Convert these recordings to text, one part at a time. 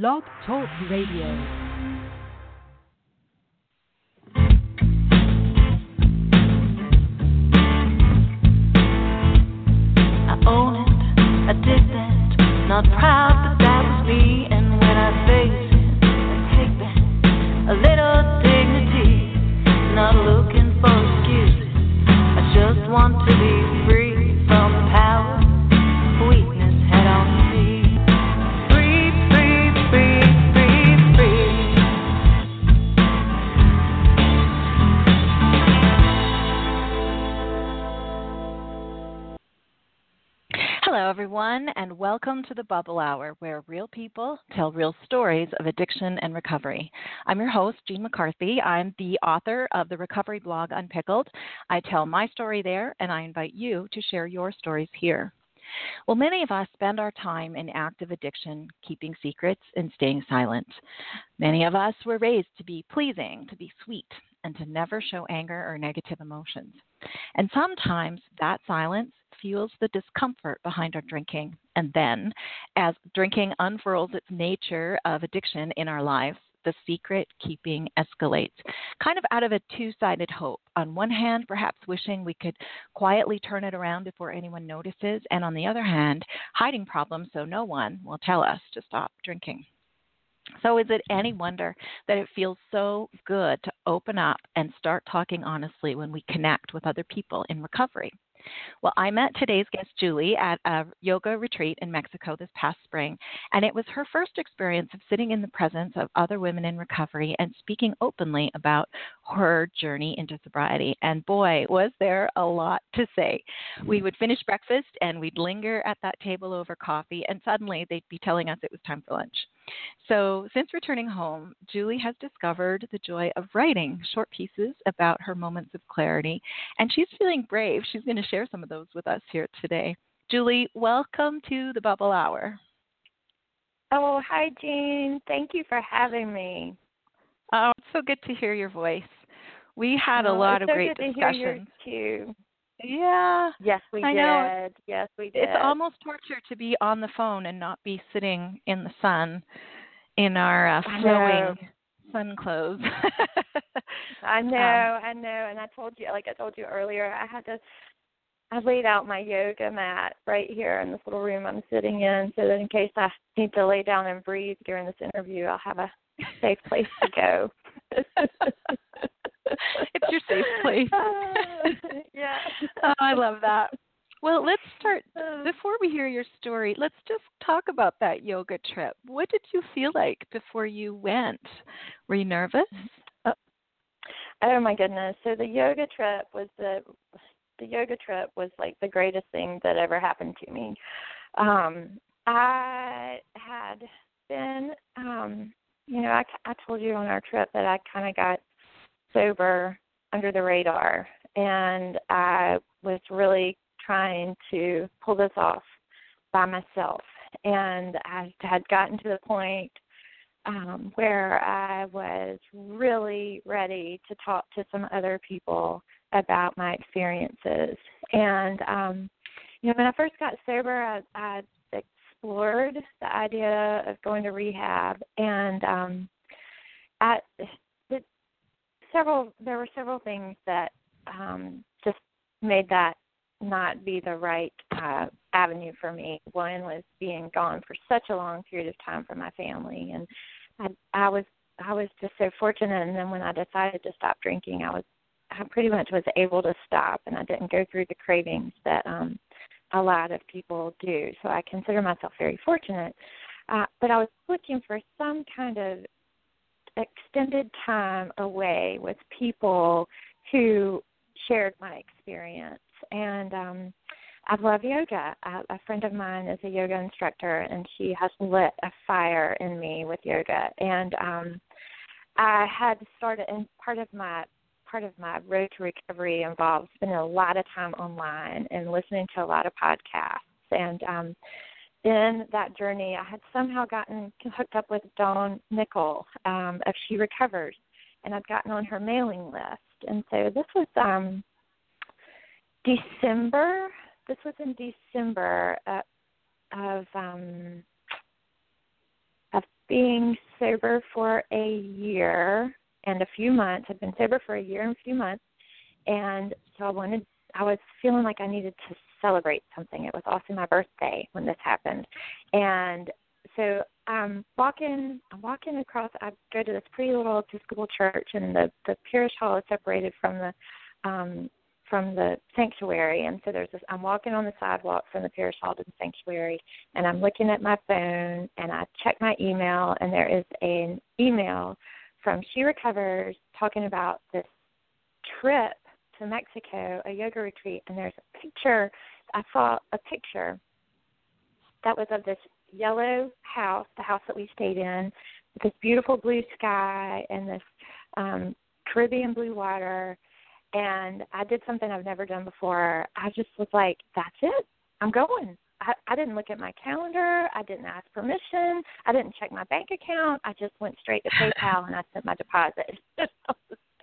Blog Talk Radio. I own it. I did that, not proud, but that was me. And when I face it, I take back a little dignity. Not looking for excuses. I just want to be everyone, and welcome to the Bubble Hour, where real people tell real stories of addiction and recovery. I'm your host, Jean McCarthy. I'm the author of the recovery blog Unpickled. I tell my story there, and I invite you to share your stories here. Well, many of us spend our time in active addiction, keeping secrets and staying silent. Many of us were raised to be pleasing, to be sweet, and to never show anger or negative emotions. And sometimes that silence fuels the discomfort behind our drinking. And then, as drinking unfurls its nature of addiction in our lives, the secret keeping escalates, kind of out of a two sided hope. On one hand, perhaps wishing we could quietly turn it around before anyone notices, and on the other hand, hiding problems so no one will tell us to stop drinking. So, is it any wonder that it feels so good to open up and start talking honestly when we connect with other people in recovery? Well, I met today's guest, Julie, at a yoga retreat in Mexico this past spring, and it was her first experience of sitting in the presence of other women in recovery and speaking openly about her journey into sobriety. And boy, was there a lot to say. We would finish breakfast and we'd linger at that table over coffee, and suddenly they'd be telling us it was time for lunch. So, since returning home, Julie has discovered the joy of writing short pieces about her moments of clarity, and she's feeling brave. She's going to share some of those with us here today. Julie, welcome to the Bubble Hour. Oh, hi, Jean. Thank you for having me. Oh, it's so good to hear your voice. We had a Oh, lot of so great good to hear yours, discussions. too. Yeah. Yes, we I did. know. Yes, we did. It's almost torture to be on the phone and not be sitting in the sun in our uh, flowing sun clothes. I know, Um, I know, and I told you, like I told you earlier, I had to. I laid out my yoga mat right here in this little room I'm sitting in, so that in case I need to lay down and breathe during this interview, I'll have a safe place to go. it's your safe place. yeah. oh, I love that. Well, let's start. Uh, Before we hear your story, let's just talk about that yoga trip. What did you feel like before you went? Were you nervous? Oh my goodness! So the yoga trip was the the yoga trip was like the greatest thing that ever happened to me. Um, I had been, um, you know, I, I told you on our trip that I kind of got sober under the radar, and I was really trying to pull this off by myself. And I had gotten to the point um, where I was really ready to talk to some other people about my experiences. And um, you know, when I first got sober, I, I explored the idea of going to rehab, and um, I the, several there were several things that um, just made that not be the right uh, avenue for me. One was being gone for such a long period of time from my family, and I, I was I was just so fortunate. And then when I decided to stop drinking, I was I pretty much was able to stop, and I didn't go through the cravings that um, a lot of people do. So I consider myself very fortunate. Uh, but I was looking for some kind of extended time away with people who shared my experience and um I love yoga. I, a friend of mine is a yoga instructor, and she has lit a fire in me with yoga. And um, I had started, and part of my part of my road to recovery involves spending a lot of time online and listening to a lot of podcasts. And um, in that journey, I had somehow gotten hooked up with Dawn Nickel um, of She Recovers, and I'd gotten on her mailing list. And so this was um, December. This was in December uh, of um, of being sober for a year and a few months. I've been sober for a year and a few months, and so I wanted. I was feeling like I needed to celebrate something. It was also my birthday when this happened, and so I'm walking. I'm walking across. I go to this pretty little Episcopal church, and the the parish hall is separated from the um from the sanctuary and so there's this I'm walking on the sidewalk from the parish hall to the sanctuary and I'm looking at my phone and I check my email and there is an email from She Recovers talking about this trip to Mexico, a yoga retreat, and there's a picture. I saw a picture that was of this yellow house, the house that we stayed in, with this beautiful blue sky and this um, Caribbean blue water. And I did something I've never done before. I just was like, "That's it. I'm going." I, I didn't look at my calendar. I didn't ask permission. I didn't check my bank account. I just went straight to PayPal and I sent my deposit.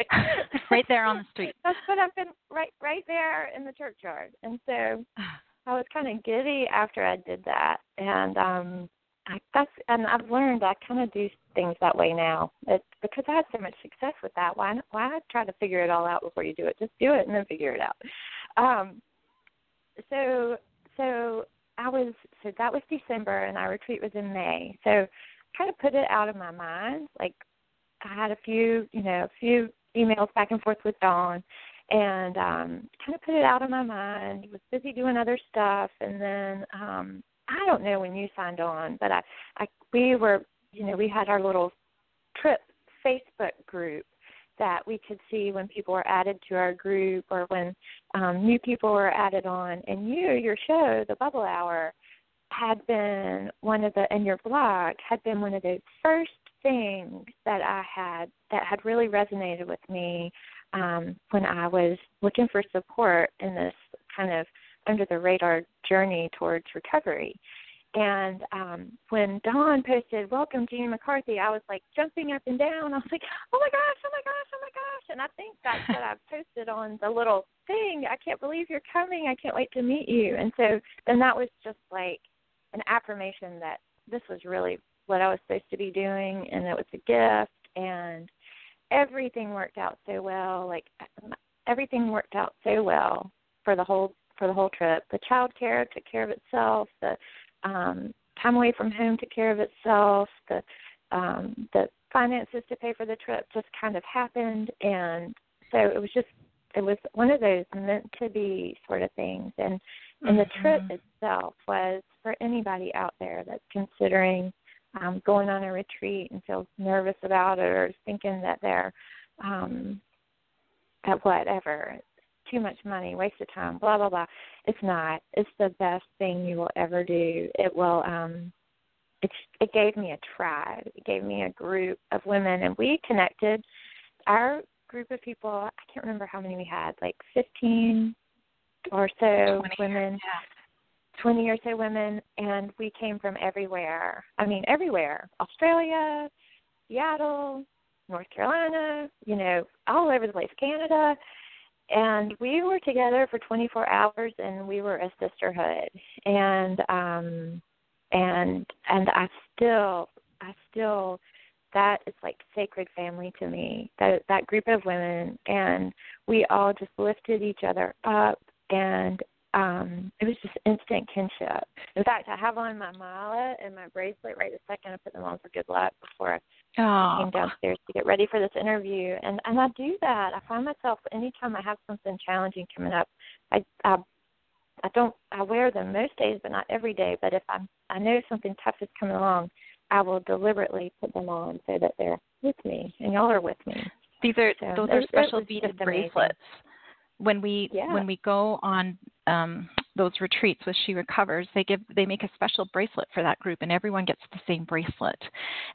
right there on the street. That's what I've been right right there in the churchyard. And so I was kind of giddy after I did that. And um I, that's and I've learned I kind of do things that way now. It's because I had so much success with that. Why why try to figure it all out before you do it? Just do it and then figure it out. Um so so I was so that was December and our retreat was in May. So kind of put it out of my mind. Like I had a few, you know, a few emails back and forth with Dawn and um kind of put it out of my mind. Was busy doing other stuff and then um I don't know when you signed on, but I I we were, you know, we had our little trip Facebook group that we could see when people were added to our group or when um, new people were added on. And you, your show, the Bubble Hour, had been one of the, and your blog had been one of the first things that I had that had really resonated with me um, when I was looking for support in this kind of under the radar journey towards recovery. And um when Dawn posted "Welcome, Jean McCarthy," I was like jumping up and down. I was like, "Oh my gosh! Oh my gosh! Oh my gosh!" And I think that's what I posted on the little thing. I can't believe you're coming. I can't wait to meet you. And so then that was just like an affirmation that this was really what I was supposed to be doing, and it was a gift. And everything worked out so well. Like everything worked out so well for the whole for the whole trip. The child care took care of itself. The um, time away from home took care of itself. The um, the finances to pay for the trip just kind of happened, and so it was just it was one of those meant to be sort of things. And and the trip Mm-hmm. itself was for anybody out there that's considering um, going on a retreat and feels nervous about it or thinking that they're um, at whatever too much money, waste of time, blah blah blah. It's not. It's the best thing you will ever do. It will um it it gave me a tribe. It gave me a group of women and we connected our group of people, I can't remember how many we had, like 15 or so 20, women. Yeah. 20 or so women and we came from everywhere. I mean everywhere. Australia, Seattle, North Carolina, you know, all over the place, Canada and we were together for 24 hours and we were a sisterhood. And um and and i still i still that is like sacred family to me that that group of women. And we all just lifted each other up and um it was just instant kinship in fact i have on my mala and my bracelet right a second i put them on for good luck before i Oh, came downstairs to get ready for this interview and and I do that. I find myself anytime I have something challenging coming up, I I I don't I wear them most days but not every day, but if I'm I know something tough is coming along, I will deliberately put them on so that they're with me and y'all are with me. these are So those are special beaded bracelets. amazing. When we Yeah. when we go on um those retreats with She Recovers, they give they make a special bracelet for that group, and everyone gets the same bracelet.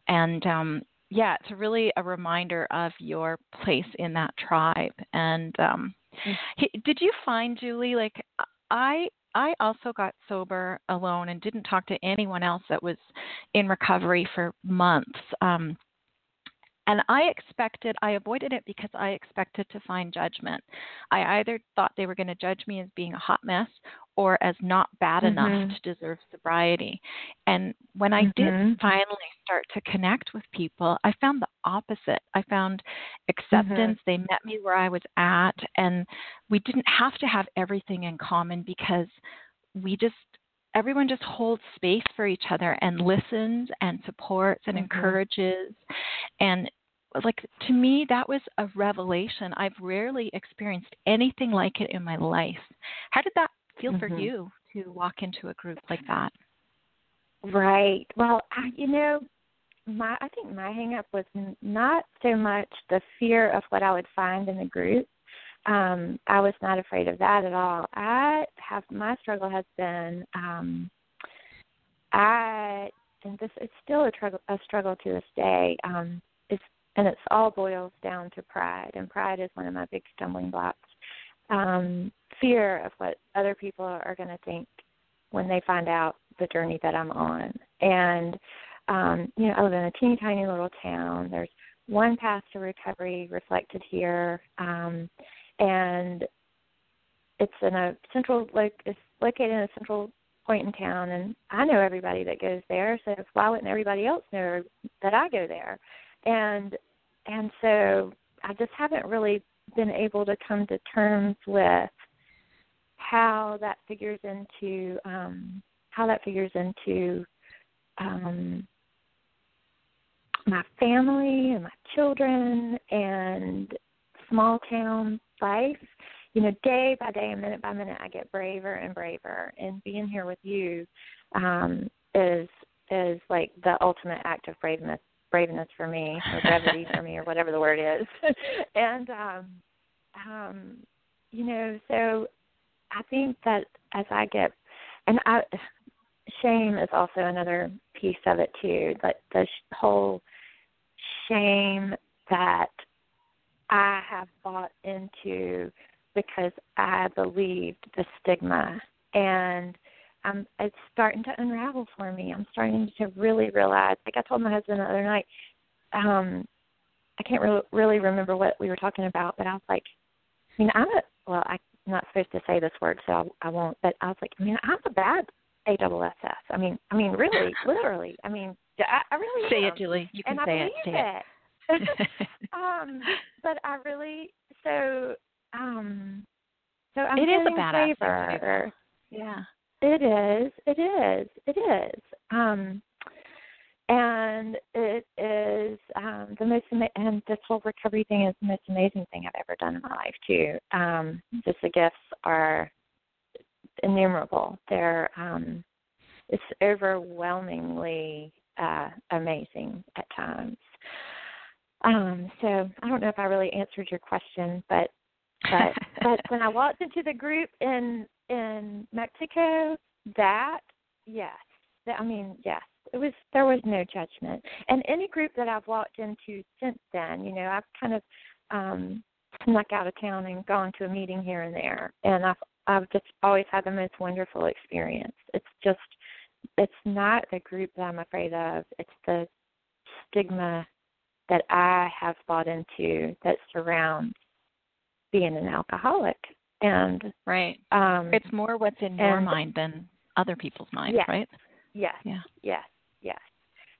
And um, yeah, it's really a reminder of your place in that tribe. And um, mm-hmm. did you find Julie like I I also got sober alone and didn't talk to anyone else that was in recovery for months. Um, and I expected, I avoided it because I expected to find judgment. I either thought they were going to judge me as being a hot mess or as not bad mm-hmm. enough to deserve sobriety. And when I mm-hmm. did finally start to connect with people, I found the opposite. I found acceptance. Mm-hmm. They met me where I was at, and we didn't have to have everything in common because we just everyone just holds space for each other and listens and supports and mm-hmm. encourages and like to me that was a revelation i've rarely experienced anything like it in my life how did that feel mm-hmm. for you to walk into a group like that right well I, you know my i think my hang up was not so much the fear of what i would find in the group um, I was not afraid of that at all. I have my struggle has been um, I and this it's still a struggle a struggle to this day. Um, and it's all boils down to pride, and pride is one of my big stumbling blocks. Um, fear of what other people are going to think when they find out the journey that I'm on, and um, you know I live in a teeny tiny little town. There's one path to recovery reflected here. Um, and it's in a central like it's located in a central point in town and I know everybody that goes there, so why wouldn't everybody else know that I go there? And and so I just haven't really been able to come to terms with how that figures into um how that figures into um my family and my children and small town life, you know, day by day and minute by minute, I get braver and braver. And being here with you um, is is like the ultimate act of braveness braveness for me, or brevity for me, or whatever the word is. and um, um, you know, so I think that as I get, and I, shame is also another piece of it too. But the whole shame that I have bought into because I believed the stigma and um it's starting to unravel for me. I'm starting to really realize like I told my husband the other night, um I can't really really remember what we were talking about, but I was like I mean I'm a well, I'm not supposed to say this word so I, I won't, but I was like, I mean I'm a bad AWSS. I mean I mean really, literally. I mean I, I really say am. it, Julie. You can and say I it. Say it. um, but I really so um so I'm it is a badass favor. Yeah. It is. It is. It is. Um and it is um the most ama- and this whole recovery thing is the most amazing thing I've ever done in my life too. Um just the gifts are innumerable. They're um it's overwhelmingly uh amazing at times. Um, so I don't know if I really answered your question, but but but when I walked into the group in in Mexico, that yes, I mean yes, it was there was no judgment. And any group that I've walked into since then, you know, I've kind of um snuck out of town and gone to a meeting here and there, and I've I've just always had the most wonderful experience. It's just it's not the group that I'm afraid of. It's the stigma that I have bought into that surrounds being an alcoholic. And right, um, it's more what's in your mind than other people's minds, yes, right? Yes, yeah, yes, yes.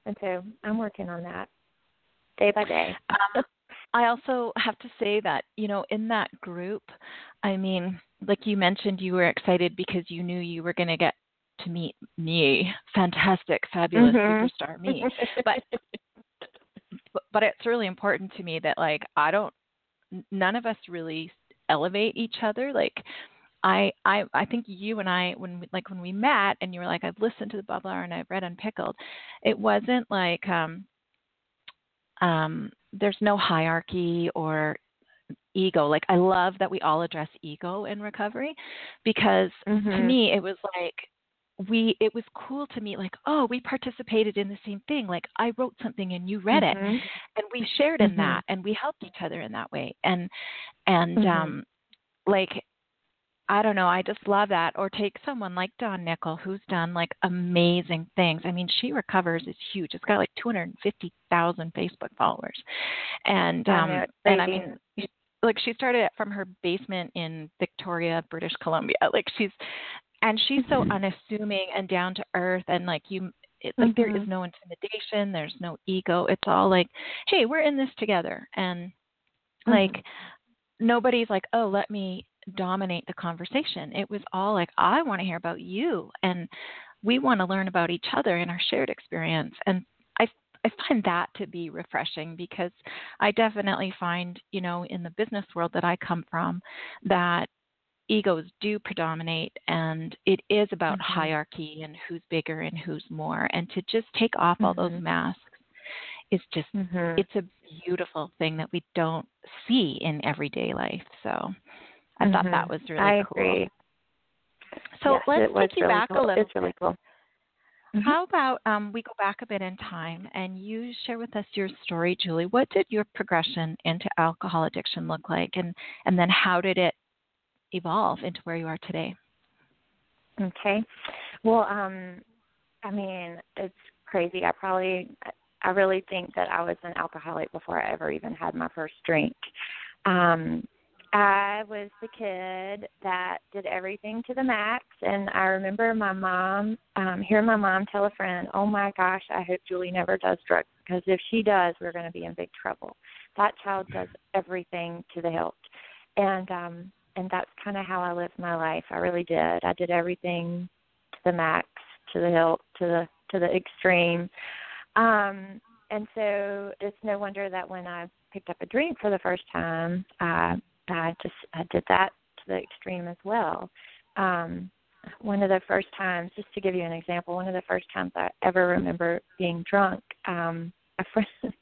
And so I'm working on that day by day. Um, I also have to say that you know in that group, I mean, like you mentioned, you were excited because you knew you were going to get to meet me, fantastic, fabulous mm-hmm. superstar me. But but, but it's really important to me that like I don't none of us really elevate each other like I, I I think you and I when we, like when we met and you were like I've listened to the Bubble Hour and I've read Unpickled, it wasn't like um um there's no hierarchy or ego. Like I love that we all address ego in recovery because mm-hmm. to me it was like we it was cool to me like oh we participated in the same thing like i wrote something and you read mm-hmm. it and we shared in mm-hmm. that and we helped each other in that way and and Mm-hmm. um like i don't know i just love that or take someone like dawn nickel who's done like amazing things i mean she recovers is huge it's got like 250000 facebook followers and um and i mean like she started it from her basement in victoria british columbia like she's and she's so Mm-hmm. unassuming and down to earth and like you it's like there is Mhm. no intimidation there's no ego it's all like hey we're in this together and Mm-hmm. like nobody's like oh let me dominate the conversation it was all like i want to hear about you and we want to learn about each other in our shared experience and i i find that to be refreshing because i definitely find you know in the business world that i come from that egos do predominate and it is about Mhm. hierarchy and who's bigger and who's more and to just take off all those Mhm. masks is just Mhm. it's a beautiful thing that we don't see in everyday life so i thought that Mhm. was really I cool agree. so Yes, let's take you really back cool. a little It's really cool. Mhm. how about um, we go back a bit in time and you share with us your story, Julie? What did your progression into alcohol addiction look like, and and then how did it evolve into where you are today? Okay. Well, um, I mean, it's crazy. I probably, I really think that I was an alcoholic before I ever even had my first drink. Um, I was the kid that did everything to the max, and I remember my mom, um, hearing my mom tell a friend, "Oh my gosh, I hope Julie never does drugs because if she does, we're going to be in big trouble." That child does everything to the hilt, and um, and that's kind of how I lived my life. I really did. I did everything to the max, to the hilt, to the to the extreme. Um, and so it's no wonder that when I picked up a drink for the first time, uh, I just I did that to the extreme as well. Um, one of the first times, just to give you an example, one of the first times I ever remember being drunk, um, a friend.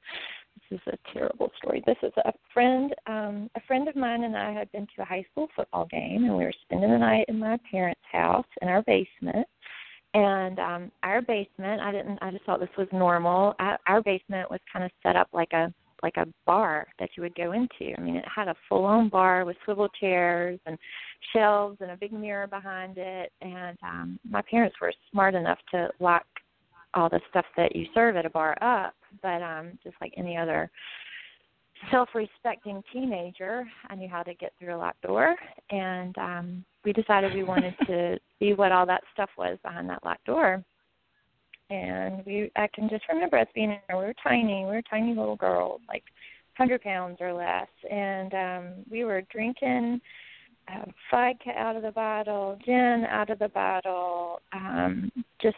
Is a terrible story. This is a friend, um, a friend of mine and I had been to a high school football game, and we were spending the night in my parents' house in our basement. And um, our basement, I didn't, I just thought this was normal. Our, our basement was kind of set up like a like a bar that you would go into. I mean, it had a full-on bar with swivel chairs and shelves and a big mirror behind it. And um, my parents were smart enough to lock all the stuff that you serve at a bar up. But um, just like any other self-respecting teenager, I knew how to get through a locked door. And um, we decided we wanted to see what all that stuff was behind that locked door and we I can just remember us being in there. We were tiny, we were tiny little girls, like hundred pounds or less, and um we were drinking uh, vodka out of the bottle, gin out of the bottle, um, just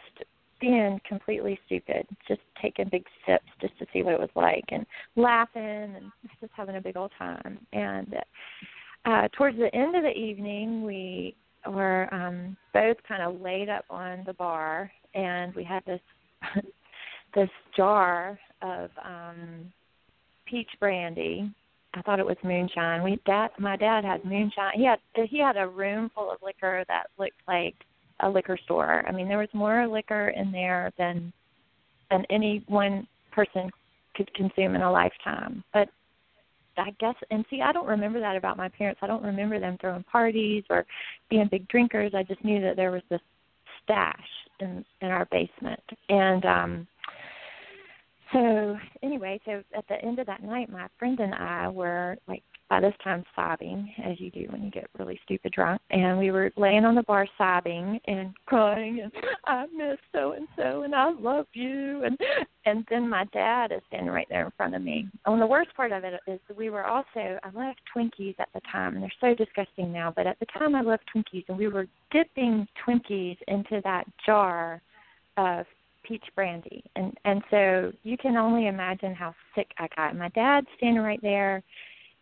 being completely stupid, just taking big sips just to see what it was like, and laughing and just having a big old time. And uh, towards the end of the evening, we were um, both kind of laid up on the bar and we had this this jar of um peach brandy. I thought it was moonshine. We dad my dad had moonshine. He had he had a room full of liquor that looked like a liquor store. I mean, there was more liquor in there than than any one person could consume in a lifetime. But I guess and see I don't remember that about my parents. I don't remember them throwing parties or being big drinkers. I just knew that there was this stash in in our basement and um so anyway so at the end of that night my friend and i were like by this time sobbing as you do when you get really stupid drunk. And we were laying on the bar sobbing and crying and i miss so and so and i love you and and then my dad is standing right there in front of me. And the worst part of it is we were also i loved twinkies at the time and they're so disgusting now but at the time i loved twinkies and we were dipping twinkies into that jar of peach brandy. And and so you can only imagine how sick i got. My dad's standing right there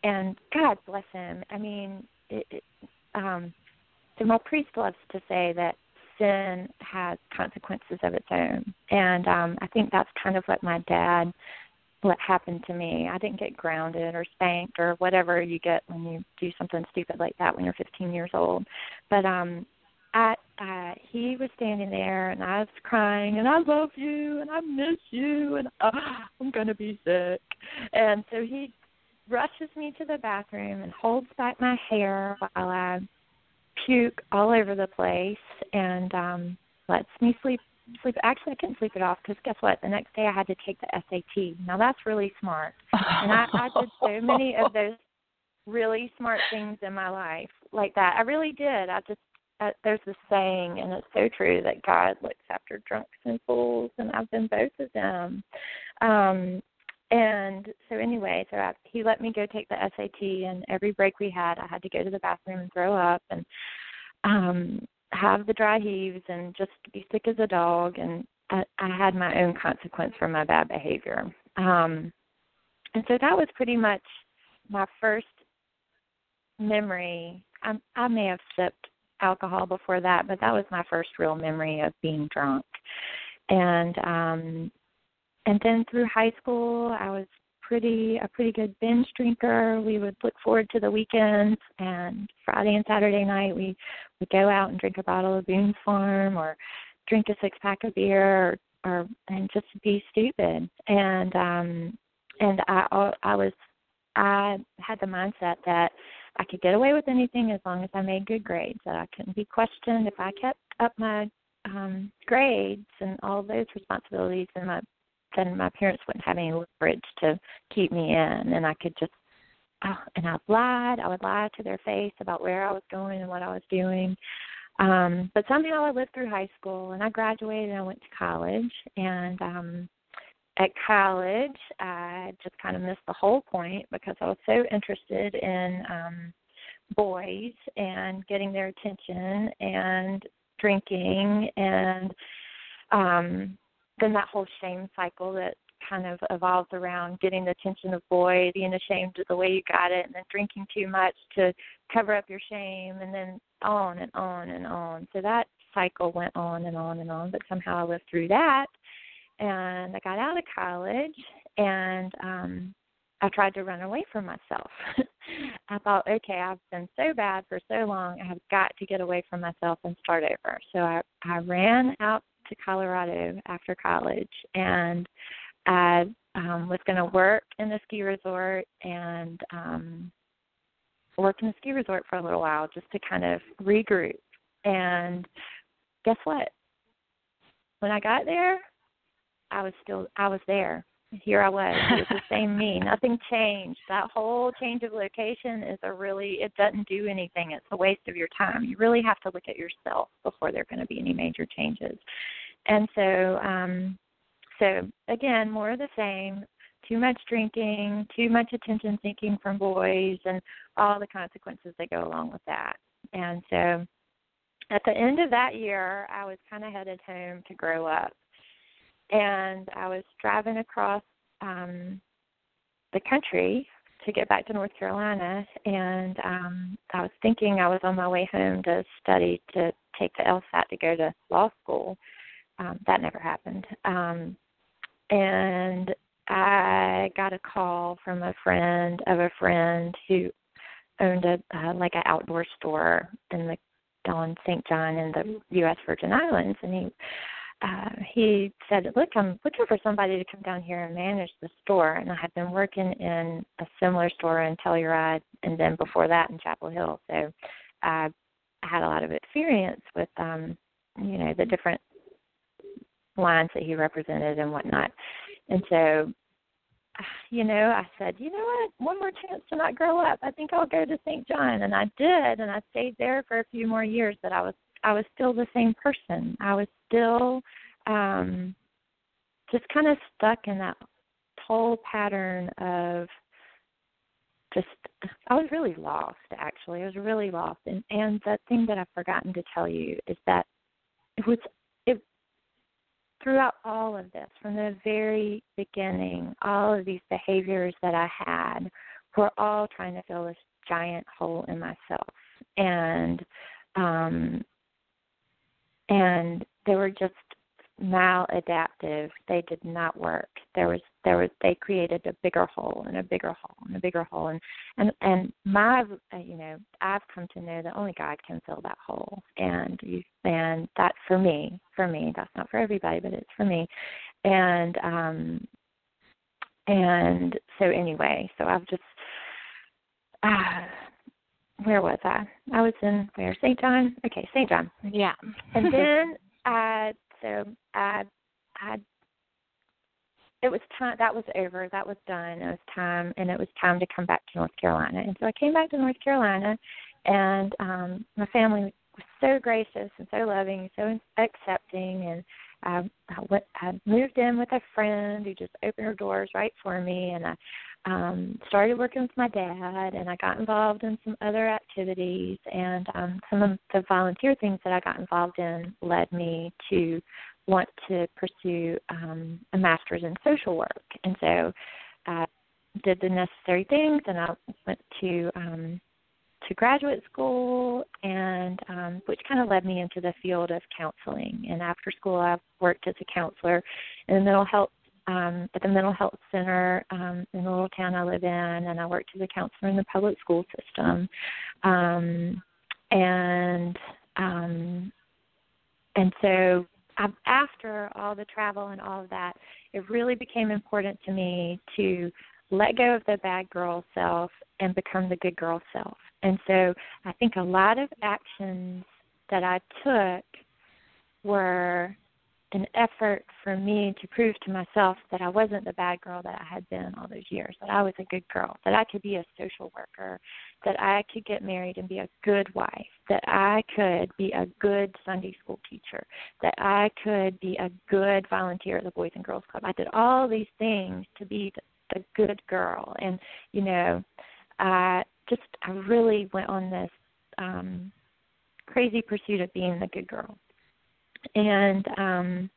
and God bless him. I mean, it, it, um, so my priest loves to say that sin has consequences of its own, and um, I think that's kind of what my dad what happened to me. I didn't get grounded or spanked or whatever you get when you do something stupid like that when you're 15 years old. But um I uh he was standing there and I was crying and I love you and I miss you and uh, I'm going to be sick. And so he rushes me to the bathroom and holds back my hair while I puke all over the place and um lets me sleep sleep actually I couldn't sleep it off because guess what? The next day I had to take the SAT. Now that's really smart. And I, I did so many of those really smart things in my life like that. I really did. I just uh, there's this saying, and it's so true that God looks after drunks and fools, and I've been both of them. Um, and so anyway, so I, he let me go take the SAT, and every break we had, I had to go to the bathroom and throw up, and um have the dry heaves and just be sick as a dog and I, I had my own consequence for my bad behavior. Um and so that was pretty much my first memory. I, I may have sipped alcohol before that, but that was my first real memory of being drunk. And um and then through high school I was pretty a pretty good binge drinker. We would look forward to the weekends and Friday and Saturday night we would go out and drink a bottle of Boone's Farm or drink a six pack of beer or, or and just be stupid. And um and I I was I had the mindset that I could get away with anything as long as I made good grades. That I couldn't be questioned if I kept up my um grades and all those responsibilities and my then my parents wouldn't have any leverage to keep me in, and I could just. Uh, and I lied. I would lie to their face about where I was going and what I was doing. Um, but somehow I lived through high school, and I graduated. and I went to college, and um, at college, I just kind of missed the whole point because I was so interested in um, boys and getting their attention and drinking and um then that whole shame cycle that kind of evolves around getting the attention of boys, being ashamed of the way you got it, and then drinking too much to cover up your shame, and then on and on and on. So that cycle went on and on and on, but somehow I lived through that. And I got out of college, and um I tried to run away from myself. I thought, okay, I've been so bad for so long, I have got to get away from myself and start over. So I I ran out to Colorado after college, and I um, was going to work in the ski resort and um, work in the ski resort for a little while just to kind of regroup. And guess what? When I got there, I was still I was there. Here I was. It was the same me. Nothing changed. That whole change of location is a really it doesn't do anything. It's a waste of your time. You really have to look at yourself before there are going to be any major changes. And so um so again, more of the same, too much drinking, too much attention seeking from boys and all the consequences that go along with that. And so at the end of that year, I was kind of headed home to grow up and I was driving across um the country to get back to North Carolina and um I was thinking I was on my way home to study to take the LSAT to go to law school. Um that never happened. Um and I got a call from a friend of a friend who owned a uh, like an outdoor store in the on St. John in the U.S. Virgin Islands, and he uh, he said, "Look, I'm looking for somebody to come down here and manage the store." And I had been working in a similar store in Telluride, and then before that in Chapel Hill. So I had a lot of experience with, um, you know, the different lines that he represented and whatnot. And so, you know, I said, you know what, one more chance to not grow up. I think I'll go to St. John, and I did, and I stayed there for a few more years. But I was I was still the same person. I was still um just kind of stuck in that whole pattern of just I was really lost actually. I was really lost and and the thing that I've forgotten to tell you is that it was it throughout all of this from the very beginning all of these behaviors that I had were all trying to fill this giant hole in myself and um and they were just maladaptive. They did not work. There was there was they created a bigger hole and a bigger hole and a bigger hole and and and my uh, you know I've come to know that only God can fill that hole and you and that for me for me that's not for everybody but it's for me and um and so anyway so I've just uh where was I? I was in where St. John. Okay, St. John. Yeah. and then I so I I it was time that was over that was done it was time and it was time to come back to north carolina and so i came back to north carolina and um my family was so gracious and so loving so accepting and I, I went I moved in with a friend who just opened her doors right for me and I um started working with my dad and I got involved in some other activities and um some of the volunteer things that I got involved in led me to want to pursue um a master's in social work. And so I did the necessary things and I went to um to graduate school and um which kind of led me into the field of counseling. And after school I worked as a counselor in the mental health um at the mental health center um in the little town I live in and I worked as a counselor in the public school system. Um and um and so after all the travel and all of that it really became important to me to let go of the bad girl self and become the good girl self. And so I think a lot of actions that I took were an effort for me to prove to myself that I wasn't the bad girl that I had been all those years, that I was a good girl, that I could be a social worker, that I could get married and be a good wife, that I could be a good Sunday school teacher, that I could be a good volunteer at the Boys and Girls Club. I did all these things to be the, the good girl. And, you know, I just I really went on this um crazy pursuit of being the good girl. And um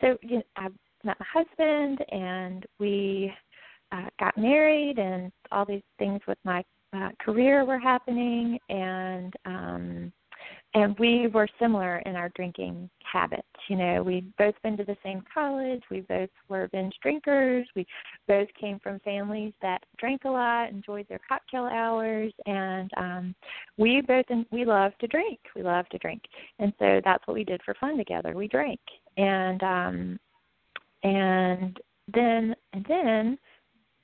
so you know, I met my husband and we uh, got married and all these things with my uh, career were happening and um and we were similar in our drinking habits. You know, we'd both been to the same college. We both were binge drinkers. We both came from families that drank a lot, enjoyed their cocktail hours, and um, we both we loved to drink. We loved to drink, and so that's what we did for fun together. We drank, and um, and then and then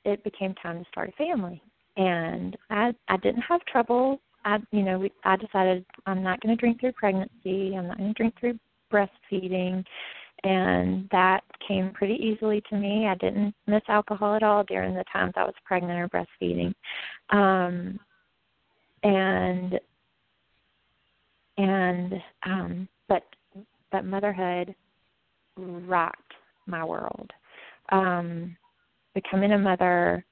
it became time to start a family. And I I didn't have trouble I, you know, we, I decided I'm not going to drink through pregnancy. I'm not going to drink through breastfeeding, and that came pretty easily to me. I didn't miss alcohol at all during the times I was pregnant or breastfeeding, um, and and um, but but motherhood rocked my world. Um, becoming a mother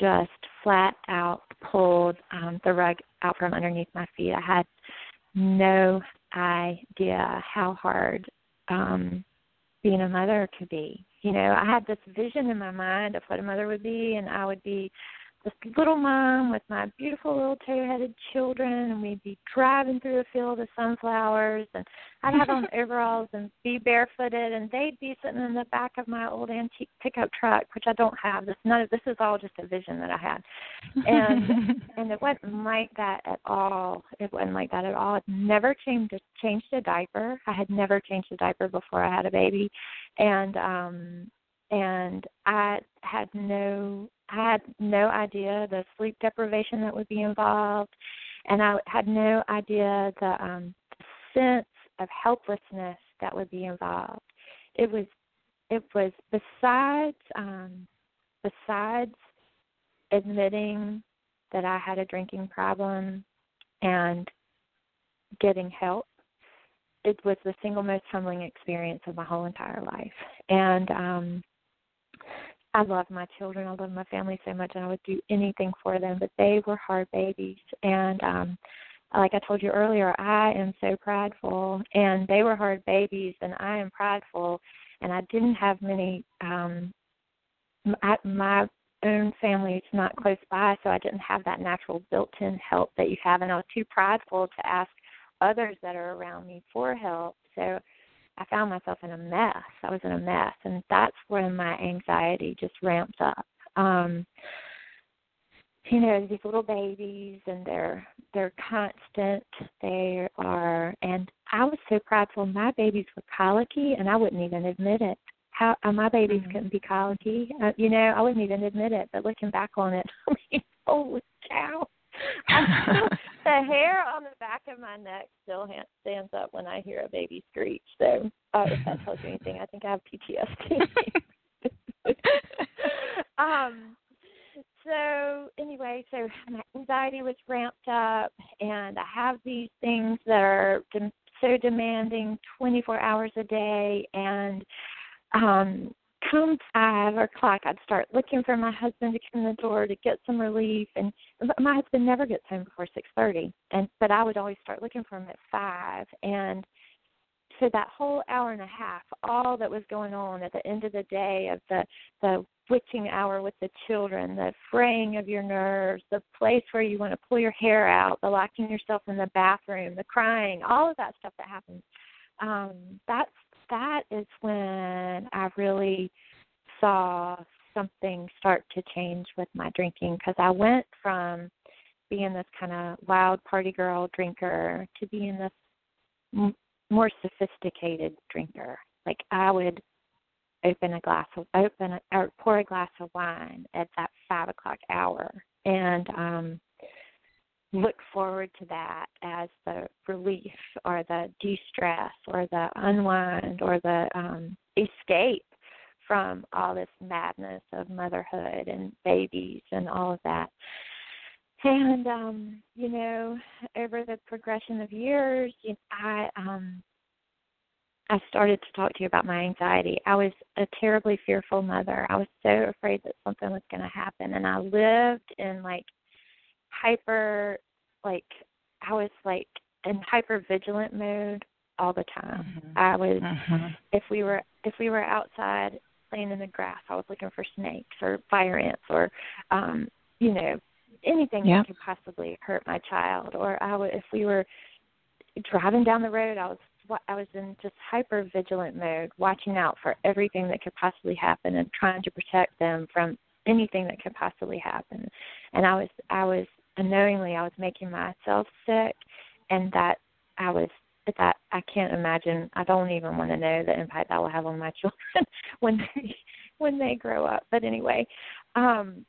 just flat out pulled um, the rug out from underneath my feet. I had no idea how hard um, being a mother could be. You know, I had this vision in my mind of what a mother would be, and I would be this little mom with my beautiful little tow-headed children, and we'd be driving through a field of sunflowers, and I'd have on overalls and be barefooted, and they'd be sitting in the back of my old antique pickup truck, which I don't have. This none of this is all just a vision that I had, and and it wasn't like that at all. It wasn't like that at all. I'd never changed changed a diaper. I had never changed a diaper before I had a baby, and um and I had no I had no idea the sleep deprivation that would be involved, and I had no idea the um, sense of helplessness that would be involved. It was, it was besides, um, besides admitting that I had a drinking problem and getting help. It was the single most humbling experience of my whole entire life, and um, I love my children. I love my family so much, and I would do anything for them. But they were hard babies, and um, like I told you earlier, I am so prideful, and they were hard babies, and I am prideful, and I didn't have many. um I, my own family is not close by, so I didn't have that natural built-in help that you have, and I was too prideful to ask others that are around me for help. So I found myself in a mess. I was in a mess, and that's when my anxiety just ramped up. Um, you know these little babies and they're they're constant they are and i was so prideful my babies were colicky and i wouldn't even admit it how uh, my babies mm-hmm. couldn't be colicky uh, you know i wouldn't even admit it but looking back on it i mean holy cow still, the hair on the back of my neck still ha- stands up when i hear a baby screech so uh, if that tells you anything i think i have ptsd um so anyway, so my anxiety was ramped up, and I have these things that are de- so demanding, 24 hours a day, and um come five o'clock, I'd start looking for my husband to come in the door to get some relief, and my husband never gets home before six thirty, and but I would always start looking for him at five, and so that whole hour and a half, all that was going on at the end of the day of the the witching hour with the children, the fraying of your nerves, the place where you want to pull your hair out, the locking yourself in the bathroom, the crying, all of that stuff that happens. Um, that's that is when I really saw something start to change with my drinking because I went from being this kind of loud party girl drinker to being this m- more sophisticated drinker. Like I would open a glass of open a, or pour a glass of wine at that five o'clock hour and um look forward to that as the relief or the de-stress or the unwind or the um escape from all this madness of motherhood and babies and all of that and um you know over the progression of years you know, i um I started to talk to you about my anxiety. I was a terribly fearful mother. I was so afraid that something was going to happen and I lived in like hyper like I was like in hyper vigilant mode all the time. Mm-hmm. I was mm-hmm. if we were if we were outside playing in the grass, I was looking for snakes or fire ants or um you know anything yeah. that could possibly hurt my child or I would if we were driving down the road, I was I was in just hyper vigilant mode, watching out for everything that could possibly happen and trying to protect them from anything that could possibly happen. And I was I was unknowingly I was making myself sick, and that I was that I can't imagine. I don't even want to know the impact that will have on my children when they when they grow up. But anyway, um,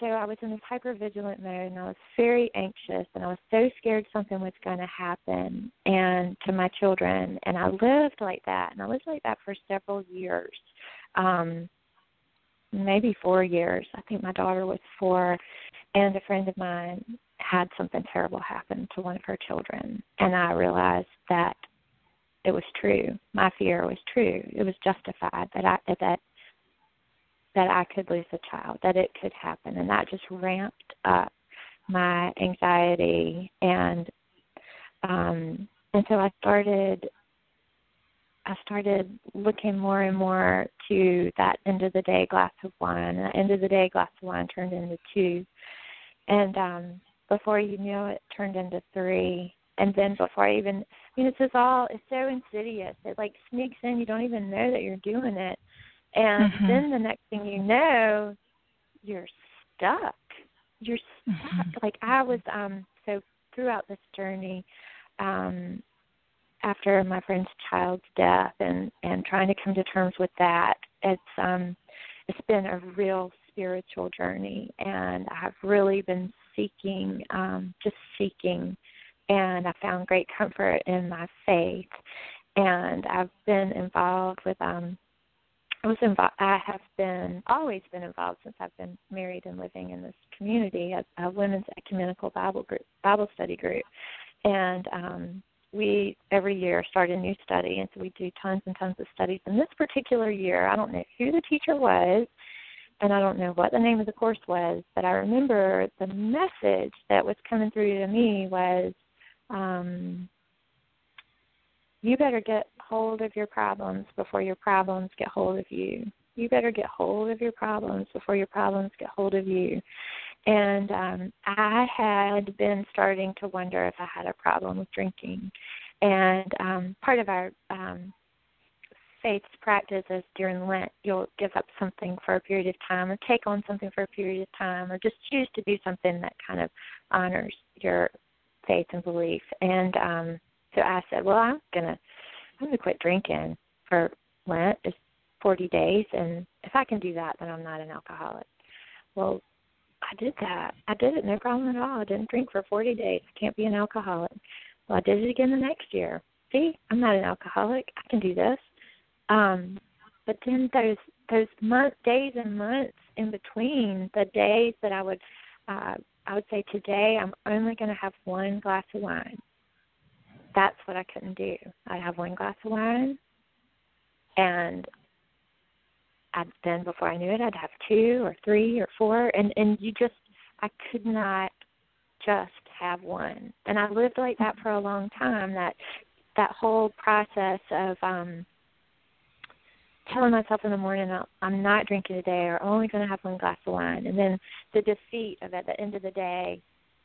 so I was in this hyper vigilant mode and I was very anxious and I was so scared something was going to happen and to my children and I lived like that and I lived like that for several years. Um maybe 4 years. I think my daughter was 4 and a friend of mine had something terrible happen to one of her children and I realized that it was true. My fear was true. It was justified that I that that I could lose a child, that it could happen, and that just ramped up my anxiety and um and so I started I started looking more and more to that end of the day glass of wine. And that end of the day glass of wine turned into two. And um before you knew it turned into three. And then before I even I mean it's just all it's so insidious. It like sneaks in, you don't even know that you're doing it. And mm-hmm. then the next thing you know, you're stuck. You're stuck. Mm-hmm. Like I was um so throughout this journey, um after my friend's child's death and and trying to come to terms with that, it's um it's been a real spiritual journey and I've really been seeking um just seeking and I found great comfort in my faith and I've been involved with um I was involved. I have been always been involved since I've been married and living in this community, a, a women's ecumenical Bible group, Bible study group, and um, we every year start a new study, and so we do tons and tons of studies. And this particular year, I don't know who the teacher was, and I don't know what the name of the course was, but I remember the message that was coming through to me was. Um, you better get hold of your problems before your problems get hold of you. You better get hold of your problems before your problems get hold of you. And um I had been starting to wonder if I had a problem with drinking. And um part of our um faith's practice is during Lent you'll give up something for a period of time or take on something for a period of time or just choose to do something that kind of honors your faith and belief. And um so I said, Well I'm gonna I'm gonna quit drinking for Lent. It's forty days and if I can do that then I'm not an alcoholic. Well, I did that. I did it no problem at all. I didn't drink for forty days. I can't be an alcoholic. Well I did it again the next year. See, I'm not an alcoholic. I can do this. Um, but then those those month days and months in between the days that I would uh, I would say today I'm only going to have one glass of wine. That's what I couldn't do. I'd have one glass of wine, and I'd, then before I knew it, I'd have two or three or four, and and you just I could not just have one. And I lived like that for a long time. That that whole process of um telling myself in the morning I'm not drinking today or I'm only going to have one glass of wine, and then the defeat of at the end of the day,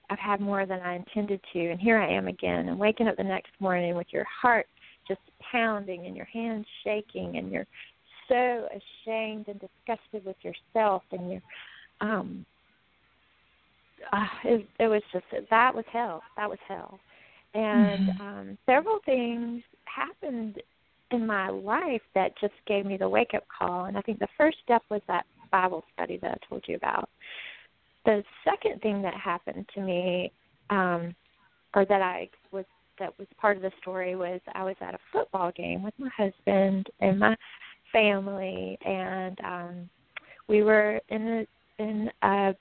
I've had more than I intended to, and here I am again, and waking up the next morning with your heart just pounding and your hands shaking, and you're so ashamed and disgusted with yourself, and you're um uh, it, it was just that was hell. That was hell, and mm-hmm. um several things happened in my life that just gave me the wake up call. And I think the first step was that Bible study that I told you about. The second thing that happened to me, um, or that I was that was part of the story was I was at a football game with my husband and my family and um we were in a in a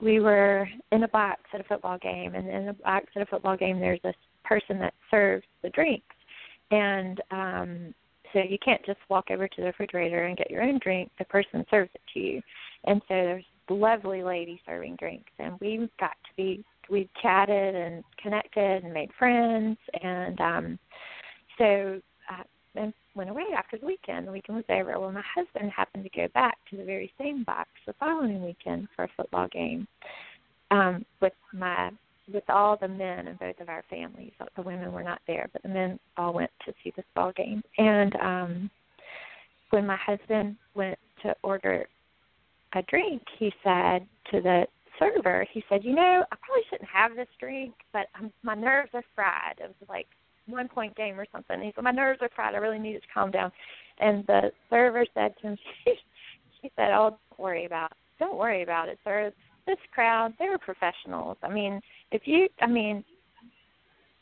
we were in a box at a football game and in a box at a football game there's this person that serves the drinks. And um so you can't just walk over to the refrigerator and get your own drink. The person serves it to you. And so there's lovely lady serving drinks and we got to be we chatted and connected and made friends. And um so uh and went away after the weekend the weekend was over well my husband happened to go back to the very same box the following weekend for a football game um with my with all the men in both of our families. The women were not there, but the men all went to see this ball game. And um when my husband went to order a drink, he said to the server, he said, "You know, I probably shouldn't have this drink, but I'm, my nerves are fried." It was like one point game or something. He said, "My nerves are fried. I really need it to calm down." And the server said to him, "She, she said, oh, don't worry about, it. don't worry about it, sir this crowd, they're professionals. I mean, if you, I mean,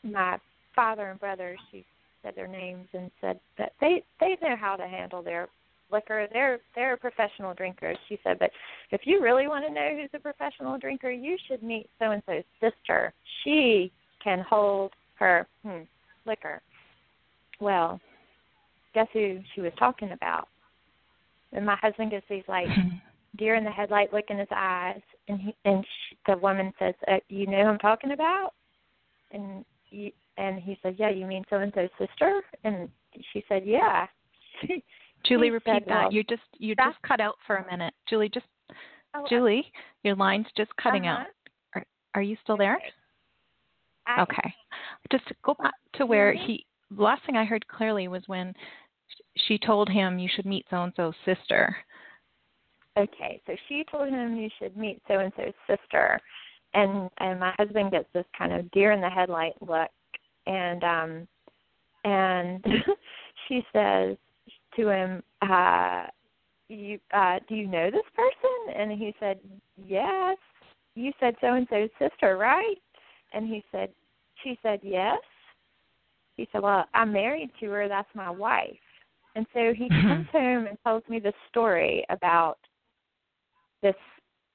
my father and brother, she said their names and said that they they know how to handle their liquor. They're they're professional drinkers. She said, but if you really want to know who's a professional drinker, you should meet so and so's sister. She can hold her hmm, liquor. Well, guess who she was talking about? And my husband gets these like deer in the headlight look in his eyes, and he and she, the woman says, uh, "You know who I'm talking about?" And you, and he said, "Yeah, you mean so and so's sister?" And she said, "Yeah." Julie, repeat said, that. well, you just you just cut out for a minute. Julie, just oh, Julie, your line's just cutting uh-huh. out. Are, are you still there? I, Okay. Just go back to where Mhm. he. Last thing I heard clearly was when she told him you should meet so and so's sister. okay, so she told him you should meet so and so's sister, and and my husband gets this kind of deer in the headlight look, and um, and she says to him, uh, "You uh, do you know this person?" And he said, "Yes." You said so and so's sister, right? And he said, she said yes. He said, well, I'm married to her. That's my wife. And so he comes home and tells me this story about this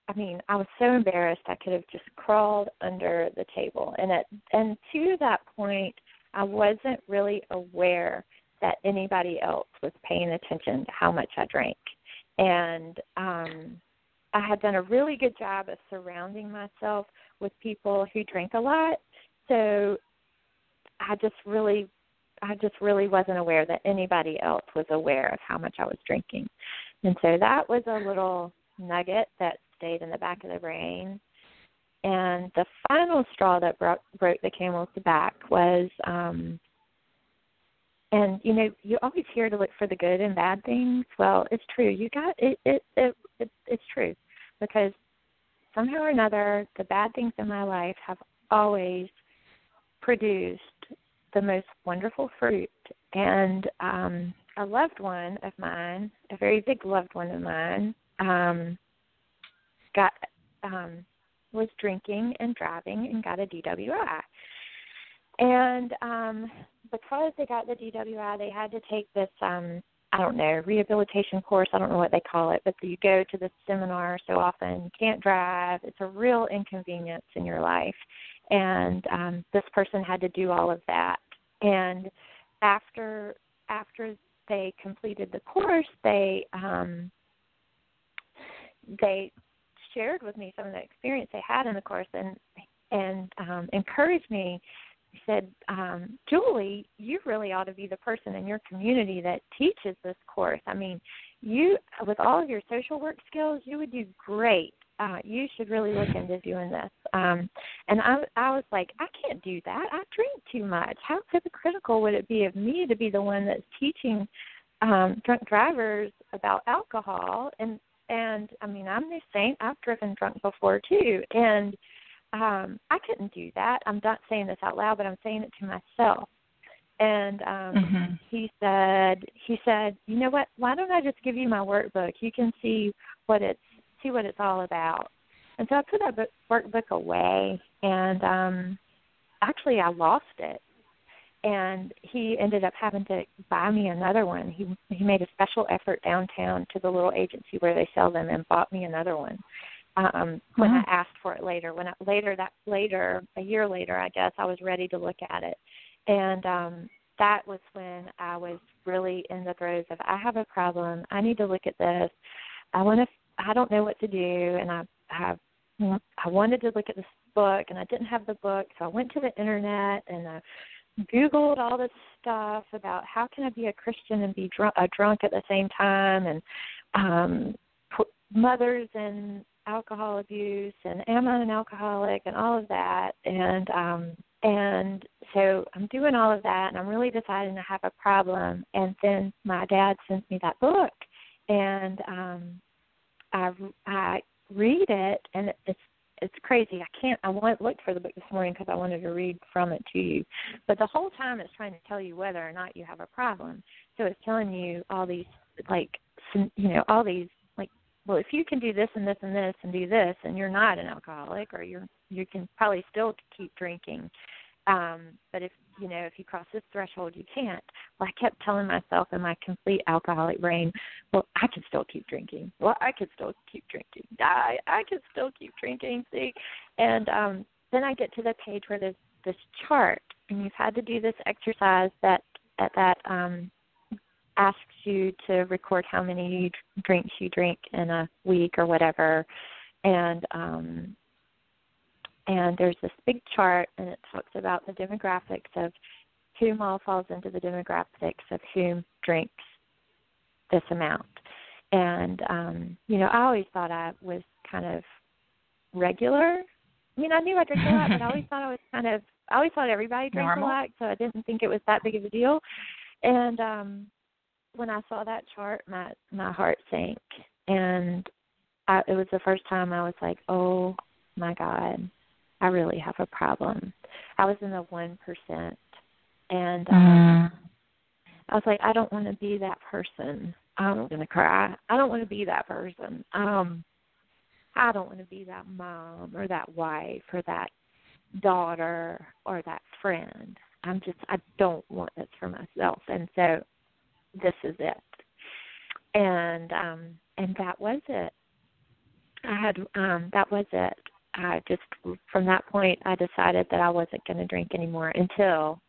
I mean, I was so embarrassed I could have just crawled under the table. And at and to that point I wasn't really aware that anybody else was paying attention to how much I drank. And um I had done a really good job of surrounding myself with people who drank a lot. So I just really I just really wasn't aware that anybody else was aware of how much I was drinking. And so that was a little nugget that stayed in the back of the brain. And the final straw that broke, broke the camel's back was um and you know you always hear to look for the good and bad things well it's true you got it it it, it it's true because somehow or another the bad things in my life have always produced the most wonderful fruit and um a loved one of mine a very big loved one of mine um got um was drinking and driving and got a DWI and um because they got the DWI, they had to take this um I don't know, rehabilitation course, I don't know what they call it, but you go to this seminar so often, you can't drive, it's a real inconvenience in your life. And um this person had to do all of that. And after after they completed the course, they um they shared with me some of the experience they had in the course and and um encouraged me he said, um, Julie, you really ought to be the person in your community that teaches this course. I mean, you, with all of your social work skills, you would do great. Uh, you should really look into doing this. Um, and I, I was like, I can't do that. I drink too much. How hypocritical would it be of me to be the one that's teaching um, drunk drivers about alcohol? And and I mean, I'm no saint. I've driven drunk before too, and um, I couldn't do that. I'm not saying this out loud, but I'm saying it to myself. And um mm-hmm. he said he said, You know what, why don't I just give you my workbook? You can see what it's see what it's all about. And so I put that book, workbook away and um actually I lost it. And he ended up having to buy me another one. He he made a special effort downtown to the little agency where they sell them and bought me another one um when I asked for it later. When I, later that later a year later, I guess I was ready to look at it, and um that was when I was really in the throes of I have a problem. I need to look at this. I want to. I don't know what to do, and I have. I wanted to look at this book, and I didn't have the book, so I went to the internet and I googled all this stuff about how can I be a Christian and be drunk, a drunk at the same time, and um mothers and alcohol abuse and am I an alcoholic and all of that and um and so I'm doing all of that and I'm really deciding I have a problem and then my dad sends me that book and um I I read it and it's it's crazy. I can't. I went looked for the book this morning because I wanted to read from it to you. But the whole time it's trying to tell you whether or not you have a problem. So it's telling you all these like you know all these like well, if you can do this and this and this and do this, and you're not an alcoholic, or you're you can probably still keep drinking. Um, but if you know if you cross this threshold, you can't. Well, I kept telling myself in my complete alcoholic brain, well, I can still keep drinking. Well, I can still keep drinking. I I can still keep drinking. See, and um, then I get to the page where there's this chart, and you've had to do this exercise that at that um asks you to record how many drinks you drink in a week or whatever and um and there's this big chart and it talks about the demographics of whom all falls into the demographics of whom drinks this amount. And um you know i always thought i was kind of regular. I mean i knew i drank a lot but i always thought i was kind of i always thought everybody drank Normal. a lot so i didn't think it was that big of a deal. And um when I saw that chart, my my heart sank, and I, it was the first time I was like, "Oh my God, I really have a problem." I was in the one percent, and um, mm. I was like, "I don't want to be that person." I'm gonna cry. I don't want to be that person. Um, I don't want to be that mom or that wife or that daughter or that friend. I'm just I don't want this for myself. And so this is it and um and that was it i had um that was it i just from that point i decided that i wasn't going to drink anymore until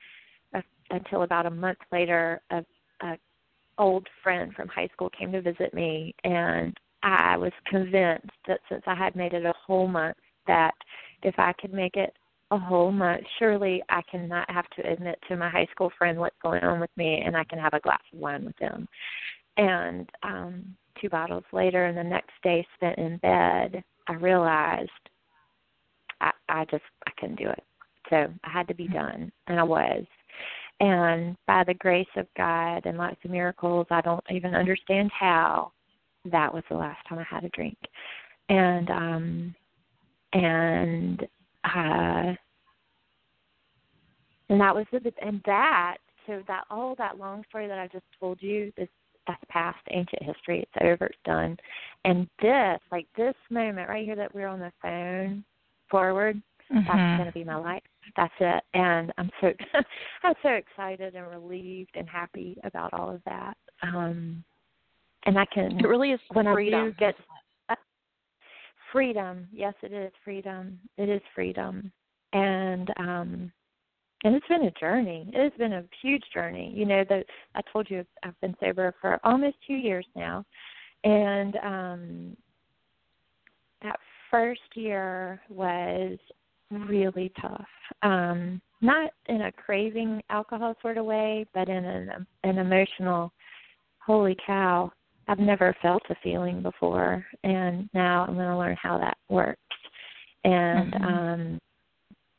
uh, until about a month later a, a old friend from high school came to visit me and i was convinced that since i had made it a whole month that if i could make it a whole month, surely I can not have to admit to my high school friend what's going on with me and I can have a glass of wine with them. And um two bottles later and the next day spent in bed, I realized I, I just I couldn't do it. So I had to be done and I was. and by the grace of God and lots of miracles, I don't even understand how. That was the last time I had a drink, and um, and uh, and that was the and that so that all that long story that I just told you this that's past ancient history. It's over. It's done. And this, like this moment right here that we're on the phone forward, mm-hmm. that's going to be my life. That's it. And I'm so I'm so excited and relieved and happy about all of that. Um and I can It really is when freedom. I do get uh, freedom. Yes, it is freedom. It is freedom. And um and it's been a journey. It has been a huge journey. You know, that I told you I've been sober for almost two years now, and um, that first year was really tough. Um, not in a craving alcohol sort of way, but in an an emotional. Holy cow! I've never felt a feeling before, and now I'm going to learn how that works. And mm-hmm. um,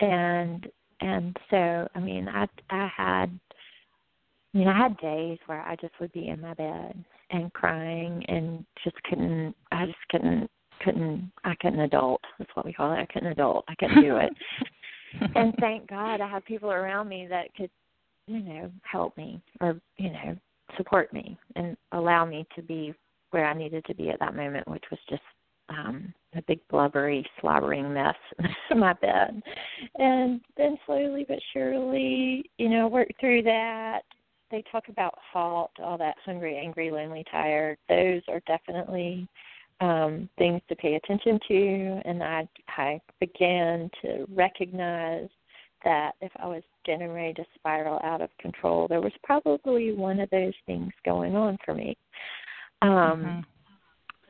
and and so I mean I I had I mean I had days where I just would be in my bed and crying and just couldn't I just couldn't couldn't I couldn't adult that's what we call it. I couldn't adult. I couldn't do it. And thank God I have people around me that could you know help me or you know support me and allow me to be where I needed to be at that moment which was just um a big blubbery slobbering mess in my bed. And then slowly but surely you know work through that. They talk about halt all that hungry angry lonely tired. Those are definitely um things to pay attention to and i i began to recognize that if i was getting ready to spiral out of control there was probably one of those things going on for me um mm-hmm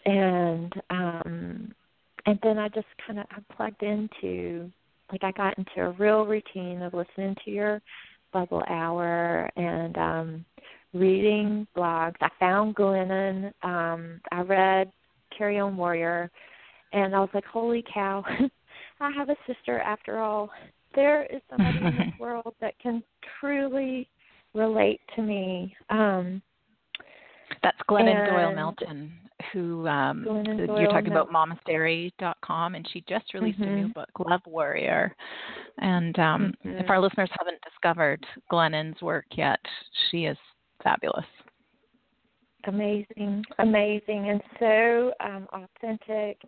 and um and then I just kind of I plugged into like I got into a real routine of listening to your bubble hour and um reading blogs. I found Glennon. Um I read Carry On Warrior and I was like, Holy cow, I have a sister after all. There is somebody in this world that can truly relate to me. Um That's Glennon and, Doyle Melton who um Glennon you're talking about momastery.com and she just released a new Mhm. book Love Warrior and um Mhm. if our listeners haven't discovered Glennon's work yet she is fabulous amazing, amazing, and so um, authentic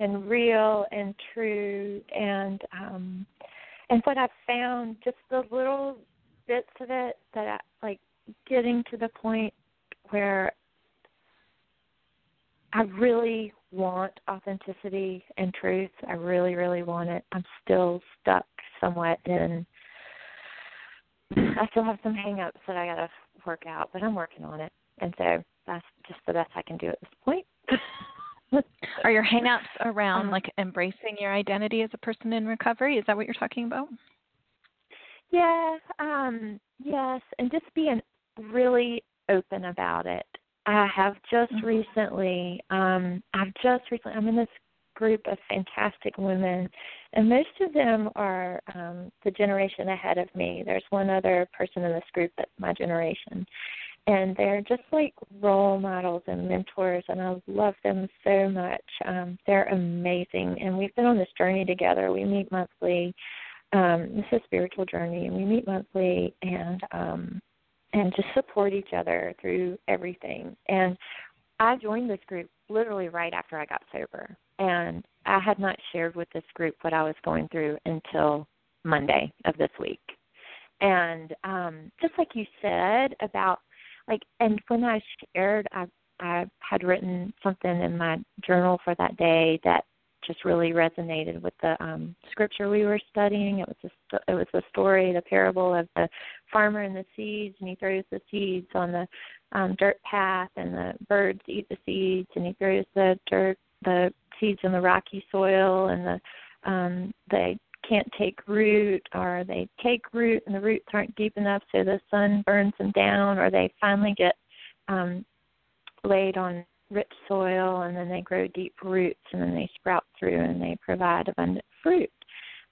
and real and true. And um, and what I've found, just the little bits of it that I like, getting to the point where I really want authenticity and truth. I really, really want it. I'm still stuck somewhat in. I still have some hang-ups that I got to work out, but I'm working on it. And so that's just the best I can do at this point. are your hangups around Um, like embracing your identity as a person in recovery is that what you're talking about Yeah, um, yes, and just being really open about it. I have just Mhm. recently, um, I've just recently, I'm in this group of fantastic women, and most of them are um, the generation ahead of me. There's one other person in this group that's my generation, and they're just like role models and mentors, and I love them so much. Um, they're amazing, and we've been on this journey together. We meet monthly um this is a spiritual journey and we meet monthly and um and just support each other through everything and i joined this group literally right after i got sober and i had not shared with this group what i was going through until monday of this week and um just like you said about like and when i shared i i had written something in my journal for that day that just really resonated with the um, scripture we were studying. It was a it was the story, the parable of the farmer and the seeds, and he throws the seeds on the um, dirt path, and the birds eat the seeds, and he throws the dirt the seeds in the rocky soil, and the um, they can't take root, or they take root and the roots aren't deep enough, so the sun burns them down, or they finally get um, laid on rich soil and then they grow deep roots and then they sprout through and they provide abundant fruit.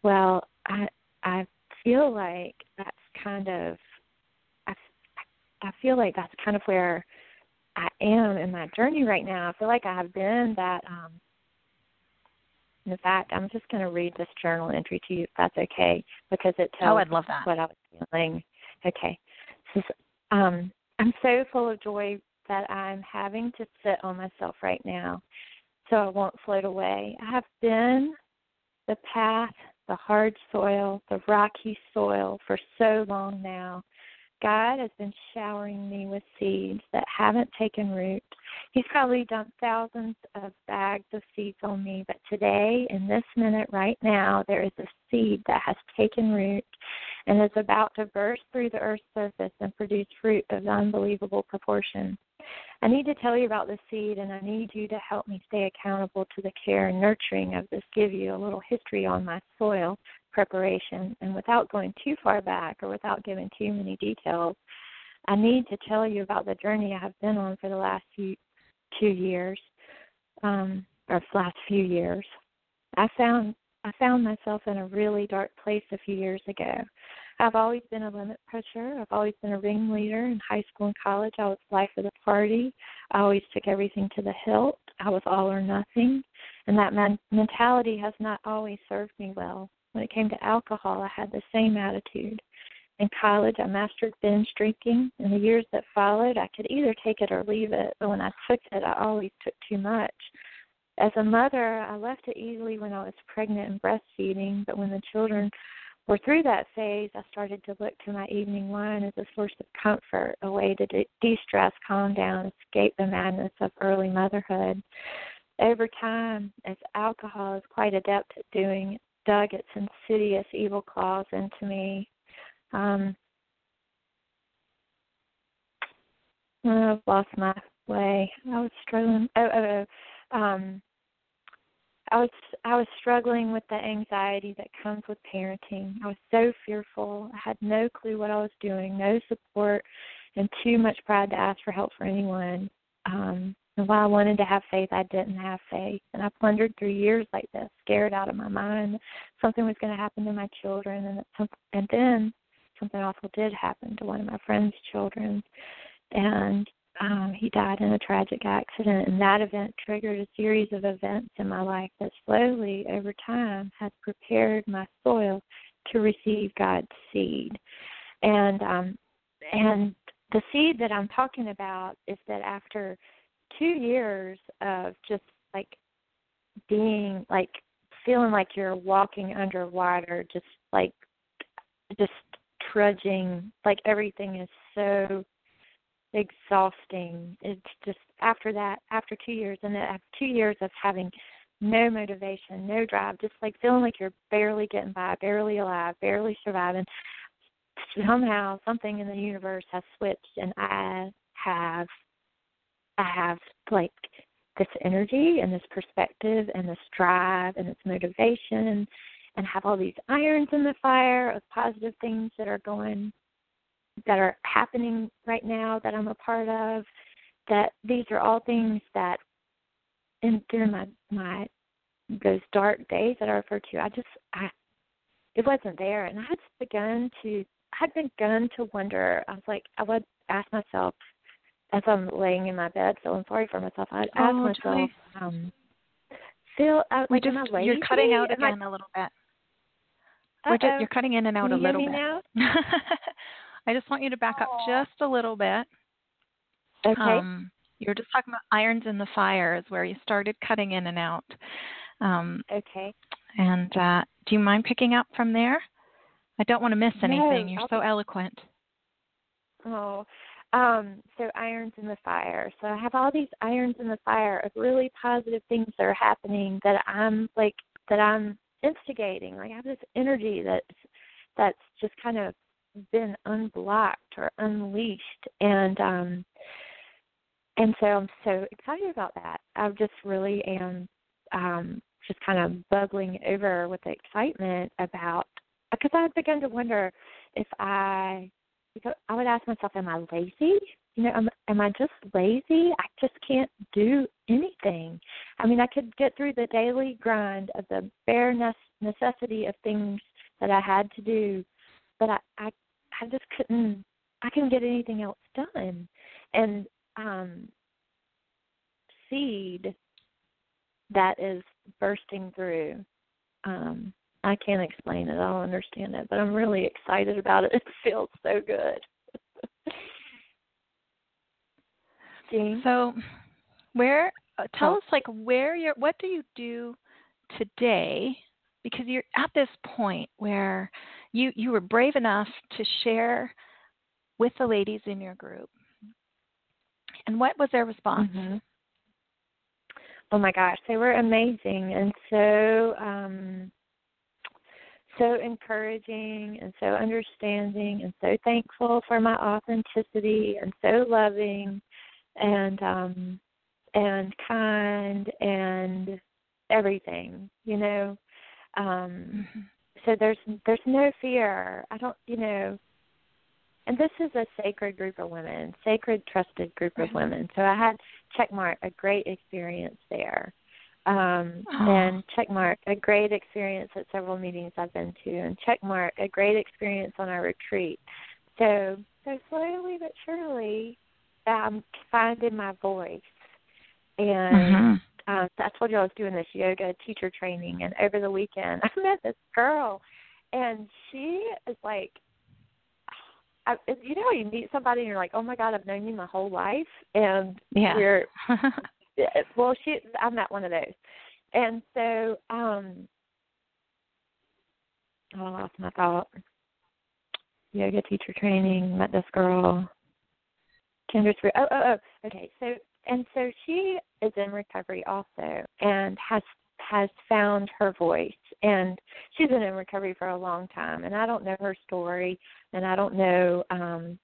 Well, I I feel like that's kind of I I feel like that's kind of where I am in my journey right now. I feel like I have been that um in fact, I'm just going to read this journal entry to you, if that's okay, because it tells oh, I'd love that. what I was feeling. Okay. Says, um, I'm so full of joy that I'm having to sit on myself right now so I won't float away. I have been the path, the hard soil, the rocky soil for so long now. God has been showering me with seeds that haven't taken root. He's probably dumped thousands of bags of seeds on me, but today, in this minute, right now, there is a seed that has taken root and is about to burst through the earth's surface and produce fruit of unbelievable proportion. I need to tell you about the seed, and I need you to help me stay accountable to the care and nurturing of this. Give you a little history on my soil preparation, and without going too far back or without giving too many details, I need to tell you about the journey I have been on for the last few two years, um, or last few years. I found I found myself in a really dark place a few years ago. I've always been a limit pusher. I've always been a ringleader in high school and college. I was life of the party. I always took everything to the hilt. I was all or nothing, and that man- mentality has not always served me well. When it came to alcohol, I had the same attitude. In college, I mastered binge drinking. In the years that followed, I could either take it or leave it, but when I took it, I always took too much. As a mother, I left it easily when I was pregnant and breastfeeding, but when the children were through that phase, I started to look to my evening wine as a source of comfort, a way to de stress, calm down, escape the madness of early motherhood. Over time, as alcohol is quite adept at doing, dug its insidious evil claws into me. Um, I've lost my way. I was struggling. Oh, oh. Um, I was I was struggling with the anxiety that comes with parenting. I was so fearful. I had no clue what I was doing, no support, and too much pride to ask for help for anyone. Um, and while I wanted to have faith, I didn't have faith. And I plundered through years like this, scared out of my mind something was going to happen to my children, and some, and then something awful did happen to one of my friend's children, and um, he died in a tragic accident, and that event triggered a series of events in my life that slowly, over time, has prepared my soil to receive God's seed. And um, and the seed that I'm talking about is that after two years of just like being like feeling like you're walking underwater, just like just trudging, like everything is so exhausting. It's just after that, after two years, and after two years of having no motivation, no drive, just like feeling like you're barely getting by, barely alive, barely surviving. Somehow, something in the universe has switched, and I have, I have like this energy and this perspective and this drive and this motivation and have all these irons in the fire of positive things that are going that are happening right now that I'm a part of. That these are all things that, in during my my those dark days that I refer to, I just I it wasn't there, and I had begun to I had begun to wonder. I was like, I would ask myself as I'm laying in my bed feeling sorry for myself. I'd ask oh, myself, um, feel we like, just, am I lazy? You're cutting out am again I, a little bit. Just, you're cutting in and out a little bit. I just want you to back up just a little bit. Okay. Um, you were just talking about irons in the fire, is where you started cutting in and out. Um, okay. and uh, do you mind picking up from there? I don't want to miss anything. No, You're I'll so eloquent. Oh, um, so irons in the fire. So I have all these irons in the fire of really positive things that are happening that I'm like that I'm instigating. Like I have this energy that's that's just kind of been unblocked or unleashed and um and so I'm so excited about that. I just really am um just kind of bubbling over with excitement about because I had begun to wonder if I because I would ask myself, am I lazy? You know, am, am I just lazy? I just can't do anything. I mean, I could get through the daily grind of the bare necessity of things that I had to do, but I, I, I just couldn't. I couldn't get anything else done. And um seed that is bursting through. Um I can't explain it. I don't understand it, but I'm really excited about it. It feels so good. Jean? So, where? Uh, tell Oh. us like where you're. What do you do today? Because you're at this point where you you were brave enough to share with the ladies in your group. And what was their response? Mhm. Oh my gosh, they were amazing and so um so encouraging and so understanding and so thankful for my authenticity and so loving and um and kind and everything, you know. Um Mhm. so there's there's no fear. I don't you know and this is a sacred group of women, sacred trusted group of women. So I had checkmark a great experience there. Um Aw. and checkmark a great experience at several meetings I've been to and checkmark a great experience on our retreat. So so slowly but surely I'm finding my voice. And Mhm. um, I told you I was doing this yoga teacher training, and over the weekend I met this girl, and she is like, I, you know, you meet somebody and you're like, oh my god, I've known you my whole life, and Yeah. you're well, she I'm not one of those, and so um, oh, I lost my thought. Yoga teacher training, met this girl. Spirit. Oh, oh, oh. Okay. So and so she is in recovery also, and has has found her voice, and she's been in recovery for a long time. And I don't know her story, and I don't know, um,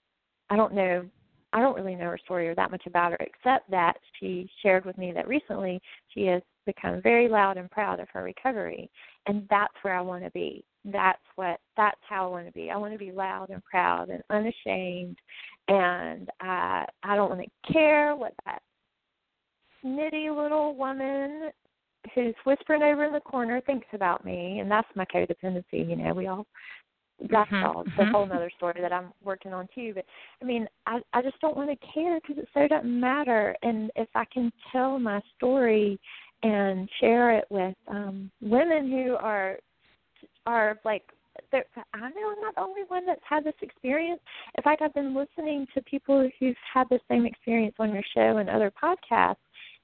I don't know, I don't really know her story or that much about her, except that she shared with me that recently she has become very loud and proud of her recovery, and that's where I want to be. That's what that's how I want to be. I want to be loud and proud and unashamed, and I I don't want to care what that snitty little woman who's whispering over in the corner thinks about me, and that's my codependency. You know, we all that's Mhm, all the mhm. whole other story that I'm working on too. But I mean, I I just don't want to care because it so doesn't matter. And if I can tell my story and share it with um women who are are like I know I'm not the only one that's had this experience. In fact, I've been listening to people who've had the same experience on your show and other podcasts,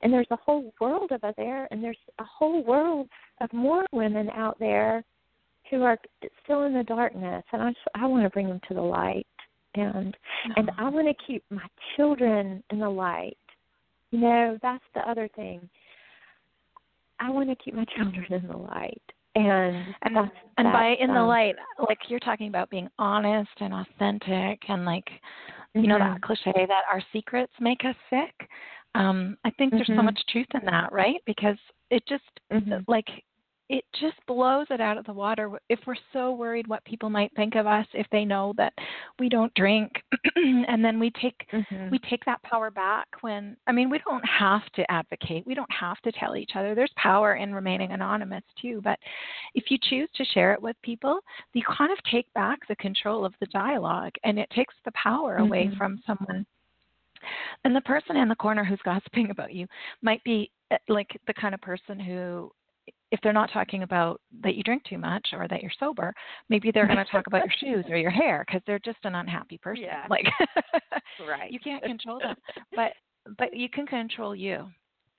and there's a whole world of us there, and there's a whole world of more women out there who are still in the darkness, and I just, I want to bring them to the light, and and I want to keep my children in the light. You know, that's the other thing. I want to keep my children in the light, and and that's, and by that's, in the um, light like you're talking about being honest and authentic and like you know that mhm. cliche that our secrets make us sick um i think there's so Mhm. much truth in that right because it just Mhm. like it just blows it out of the water if we're so worried what people might think of us if they know that we don't drink and then we take Mhm. we take that power back when i mean we don't have to advocate we don't have to tell each other there's power in remaining anonymous too but if you choose to share it with people you kind of take back the control of the dialogue and it takes the power away Mhm. from someone and the person in the corner who's gossiping about you might be uh, like the kind of person who if they're not talking about that you drink too much or that you're sober, maybe they're going to talk about your shoes or your hair because they're just an unhappy person. Yeah. Like, Right. You can't control them, but but you can control you.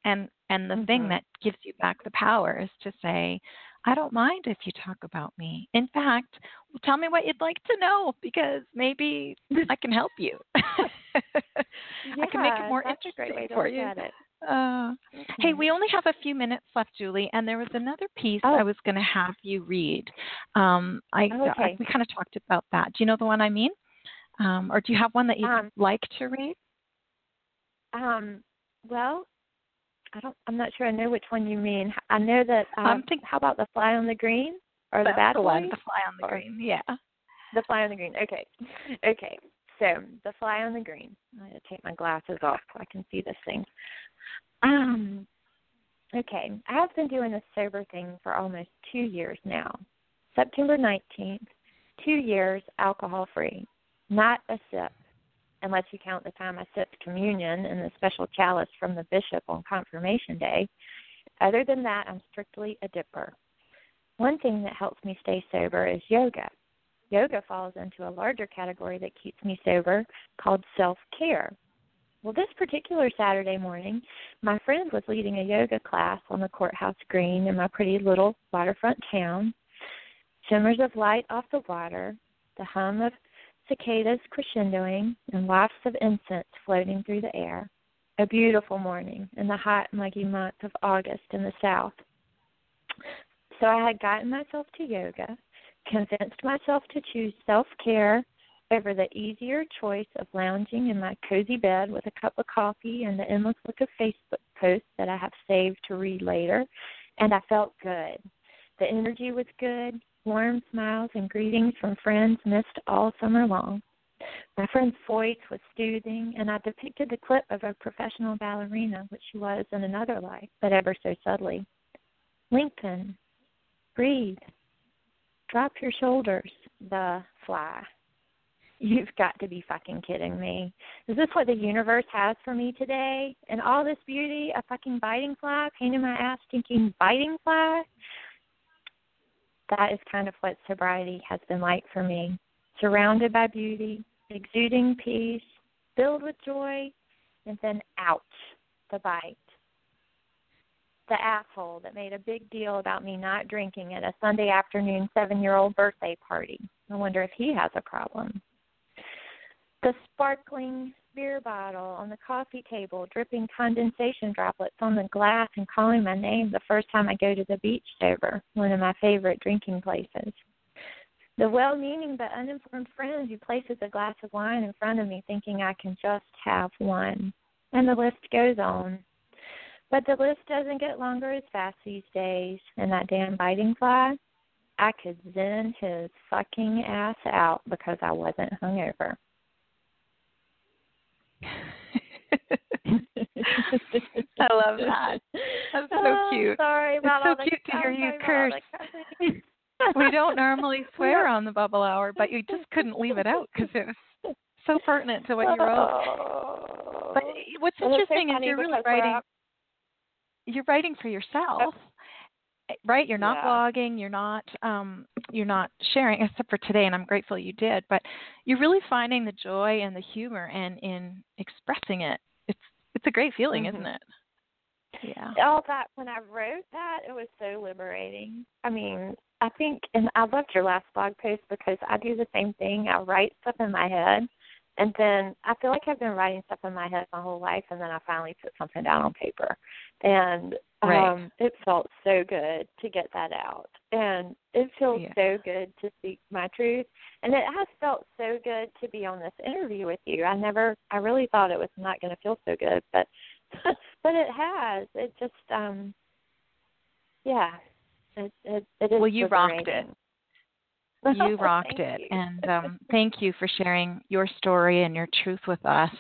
And and the thing Mhm. that gives you back the power is to say, I don't mind if you talk about me. In fact, tell me what you'd like to know because maybe I can help you. I can make it Yeah, more that's a interesting great way to for you. at it. Uh, Hey, we only have a few minutes left, Julie, and there was another piece Oh. I was going to have you read. Um, I, Oh, okay. I we kind of talked about that. Do you know the one I mean, um, or do you have one that you'd Um, like to read? Um, well, I don't. I'm not sure. I know which one you mean. I know that. Um, I'm think- how about the fly on the green or the bad the one, the fly on the Or- green. Yeah. The fly on the green. Okay. Okay. So the fly on the green. I'm going to take my glasses off so I can see this thing. Um. Okay. I have been doing this sober thing for almost two years now. September nineteenth. Two years alcohol free. Not a sip. unless you count the time I sipped communion in the special chalice from the bishop on confirmation day. Other than that, I'm strictly a dipper. One thing that helps me stay sober is yoga. Yoga falls into a larger category that keeps me sober called self care. Well, this particular Saturday morning, my friend was leading a yoga class on the courthouse green in my pretty little waterfront town. Shimmers of light off the water, the hum of cicadas crescendoing, and wafts of incense floating through the air. A beautiful morning in the hot, muggy month of August in the South. So I had gotten myself to yoga, convinced myself to choose self care over the easier choice of lounging in my cozy bed with a cup of coffee and the endless look of Facebook posts that I have saved to read later, and I felt good. The energy was good, warm smiles and greetings from friends missed all summer long. My friend's voice was soothing, and I depicted the clip of a professional ballerina, which she was in another life, but ever so subtly. Lengthen, breathe, drop your shoulders, the fly. You've got to be fucking kidding me. Is this what the universe has for me today? And all this beauty, a fucking biting fly, pain in my ass, stinking biting fly? That is kind of what sobriety has been like for me. Surrounded by beauty, exuding peace, filled with joy, and then ouch, the bite. The asshole that made a big deal about me not drinking at a Sunday afternoon seven year old birthday party. I wonder if he has a problem the sparkling beer bottle on the coffee table, dripping condensation droplets on the glass, and calling my name the first time I go to the beach sober, one of my favorite drinking places. The well meaning but uninformed friend who places a glass of wine in front of me thinking I can just have one. And the list goes on. But the list doesn't get longer as fast these days, and that damn biting fly, I could zen his fucking ass out because I wasn't hungover. I love that. That's so oh, cute. Sorry about it's so cute to hear you curse. we don't normally swear on the bubble hour, but you just couldn't leave it out because it was so pertinent to what you wrote. But what's interesting so is you're really writing. writing. You're writing for yourself, right? You're not yeah. blogging. You're not. Um, you're not sharing, except for today, and I'm grateful you did. But you're really finding the joy and the humor and in expressing it. It's it's a great feeling, mm-hmm. isn't it? Yeah. All that when I wrote that, it was so liberating. I mean, I think, and I loved your last blog post because I do the same thing. I write stuff in my head, and then I feel like I've been writing stuff in my head my whole life, and then I finally put something down on paper, and right. um it felt so good to get that out, and it feels yeah. so good to speak my truth, and it has felt so good to be on this interview with you. I never, I really thought it was not going to feel so good, but but it has. It just, um yeah, it it, it is. Well, you rocked it. You rocked it, you. and um, thank you for sharing your story and your truth with us.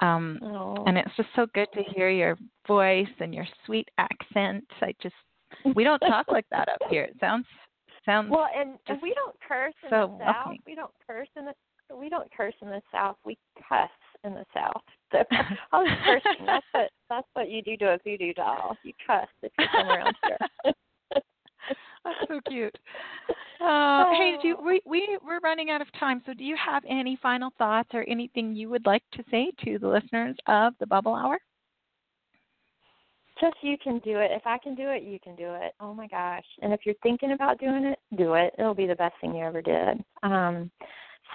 Um, Oh. and it's just so good to hear your voice and your sweet accent. I just we don't talk like that up here. It sounds sounds Well, and, and we don't curse in so the South. welcoming. We don't curse in the we don't curse in the South. We cuss in the South. So I was cursing. That's what that's what you do to a voodoo doll. You cuss if you come around here. That's so cute. Uh, hey, do you, we we we're running out of time. So, do you have any final thoughts or anything you would like to say to the listeners of the Bubble Hour? Just you can do it. If I can do it, you can do it. Oh my gosh! And if you're thinking about doing it, do it. It'll be the best thing you ever did. Um,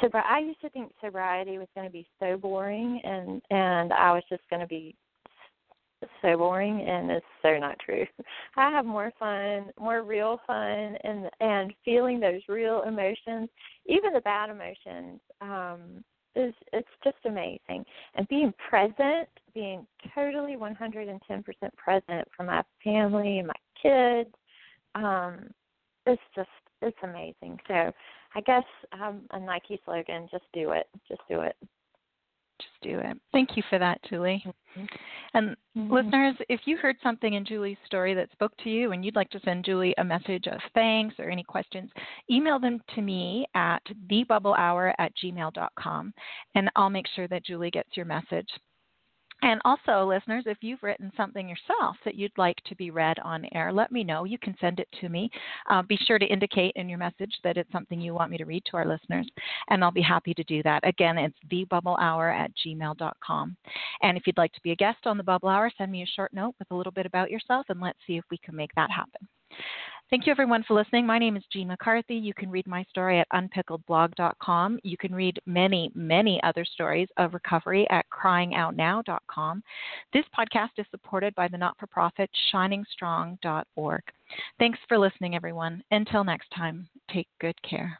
so, but I used to think sobriety was going to be so boring, and and I was just going to be so boring, and it's so not true. I have more fun, more real fun, and and feeling those real emotions, even the bad emotions. Um, is it's just amazing and being present being totally 110% present for my family and my kids um it's just it's amazing so i guess um a nike slogan just do it just do it Just do it. Thank you for that, Julie. Mm-hmm. And mm-hmm. listeners, if you heard something in Julie's story that spoke to you and you'd like to send Julie a message of thanks or any questions, email them to me at thebubblehour at gmail.com and I'll make sure that Julie gets your message. And also, listeners, if you've written something yourself that you'd like to be read on air, let me know. You can send it to me. Uh, be sure to indicate in your message that it's something you want me to read to our listeners, and I'll be happy to do that. Again, it's thebubblehour at gmail.com. And if you'd like to be a guest on the Bubble Hour, send me a short note with a little bit about yourself, and let's see if we can make that happen. Thank you, everyone, for listening. My name is Jean McCarthy. You can read my story at unpickledblog.com. You can read many, many other stories of recovery at cryingoutnow.com. This podcast is supported by the not for profit shiningstrong.org. Thanks for listening, everyone. Until next time, take good care.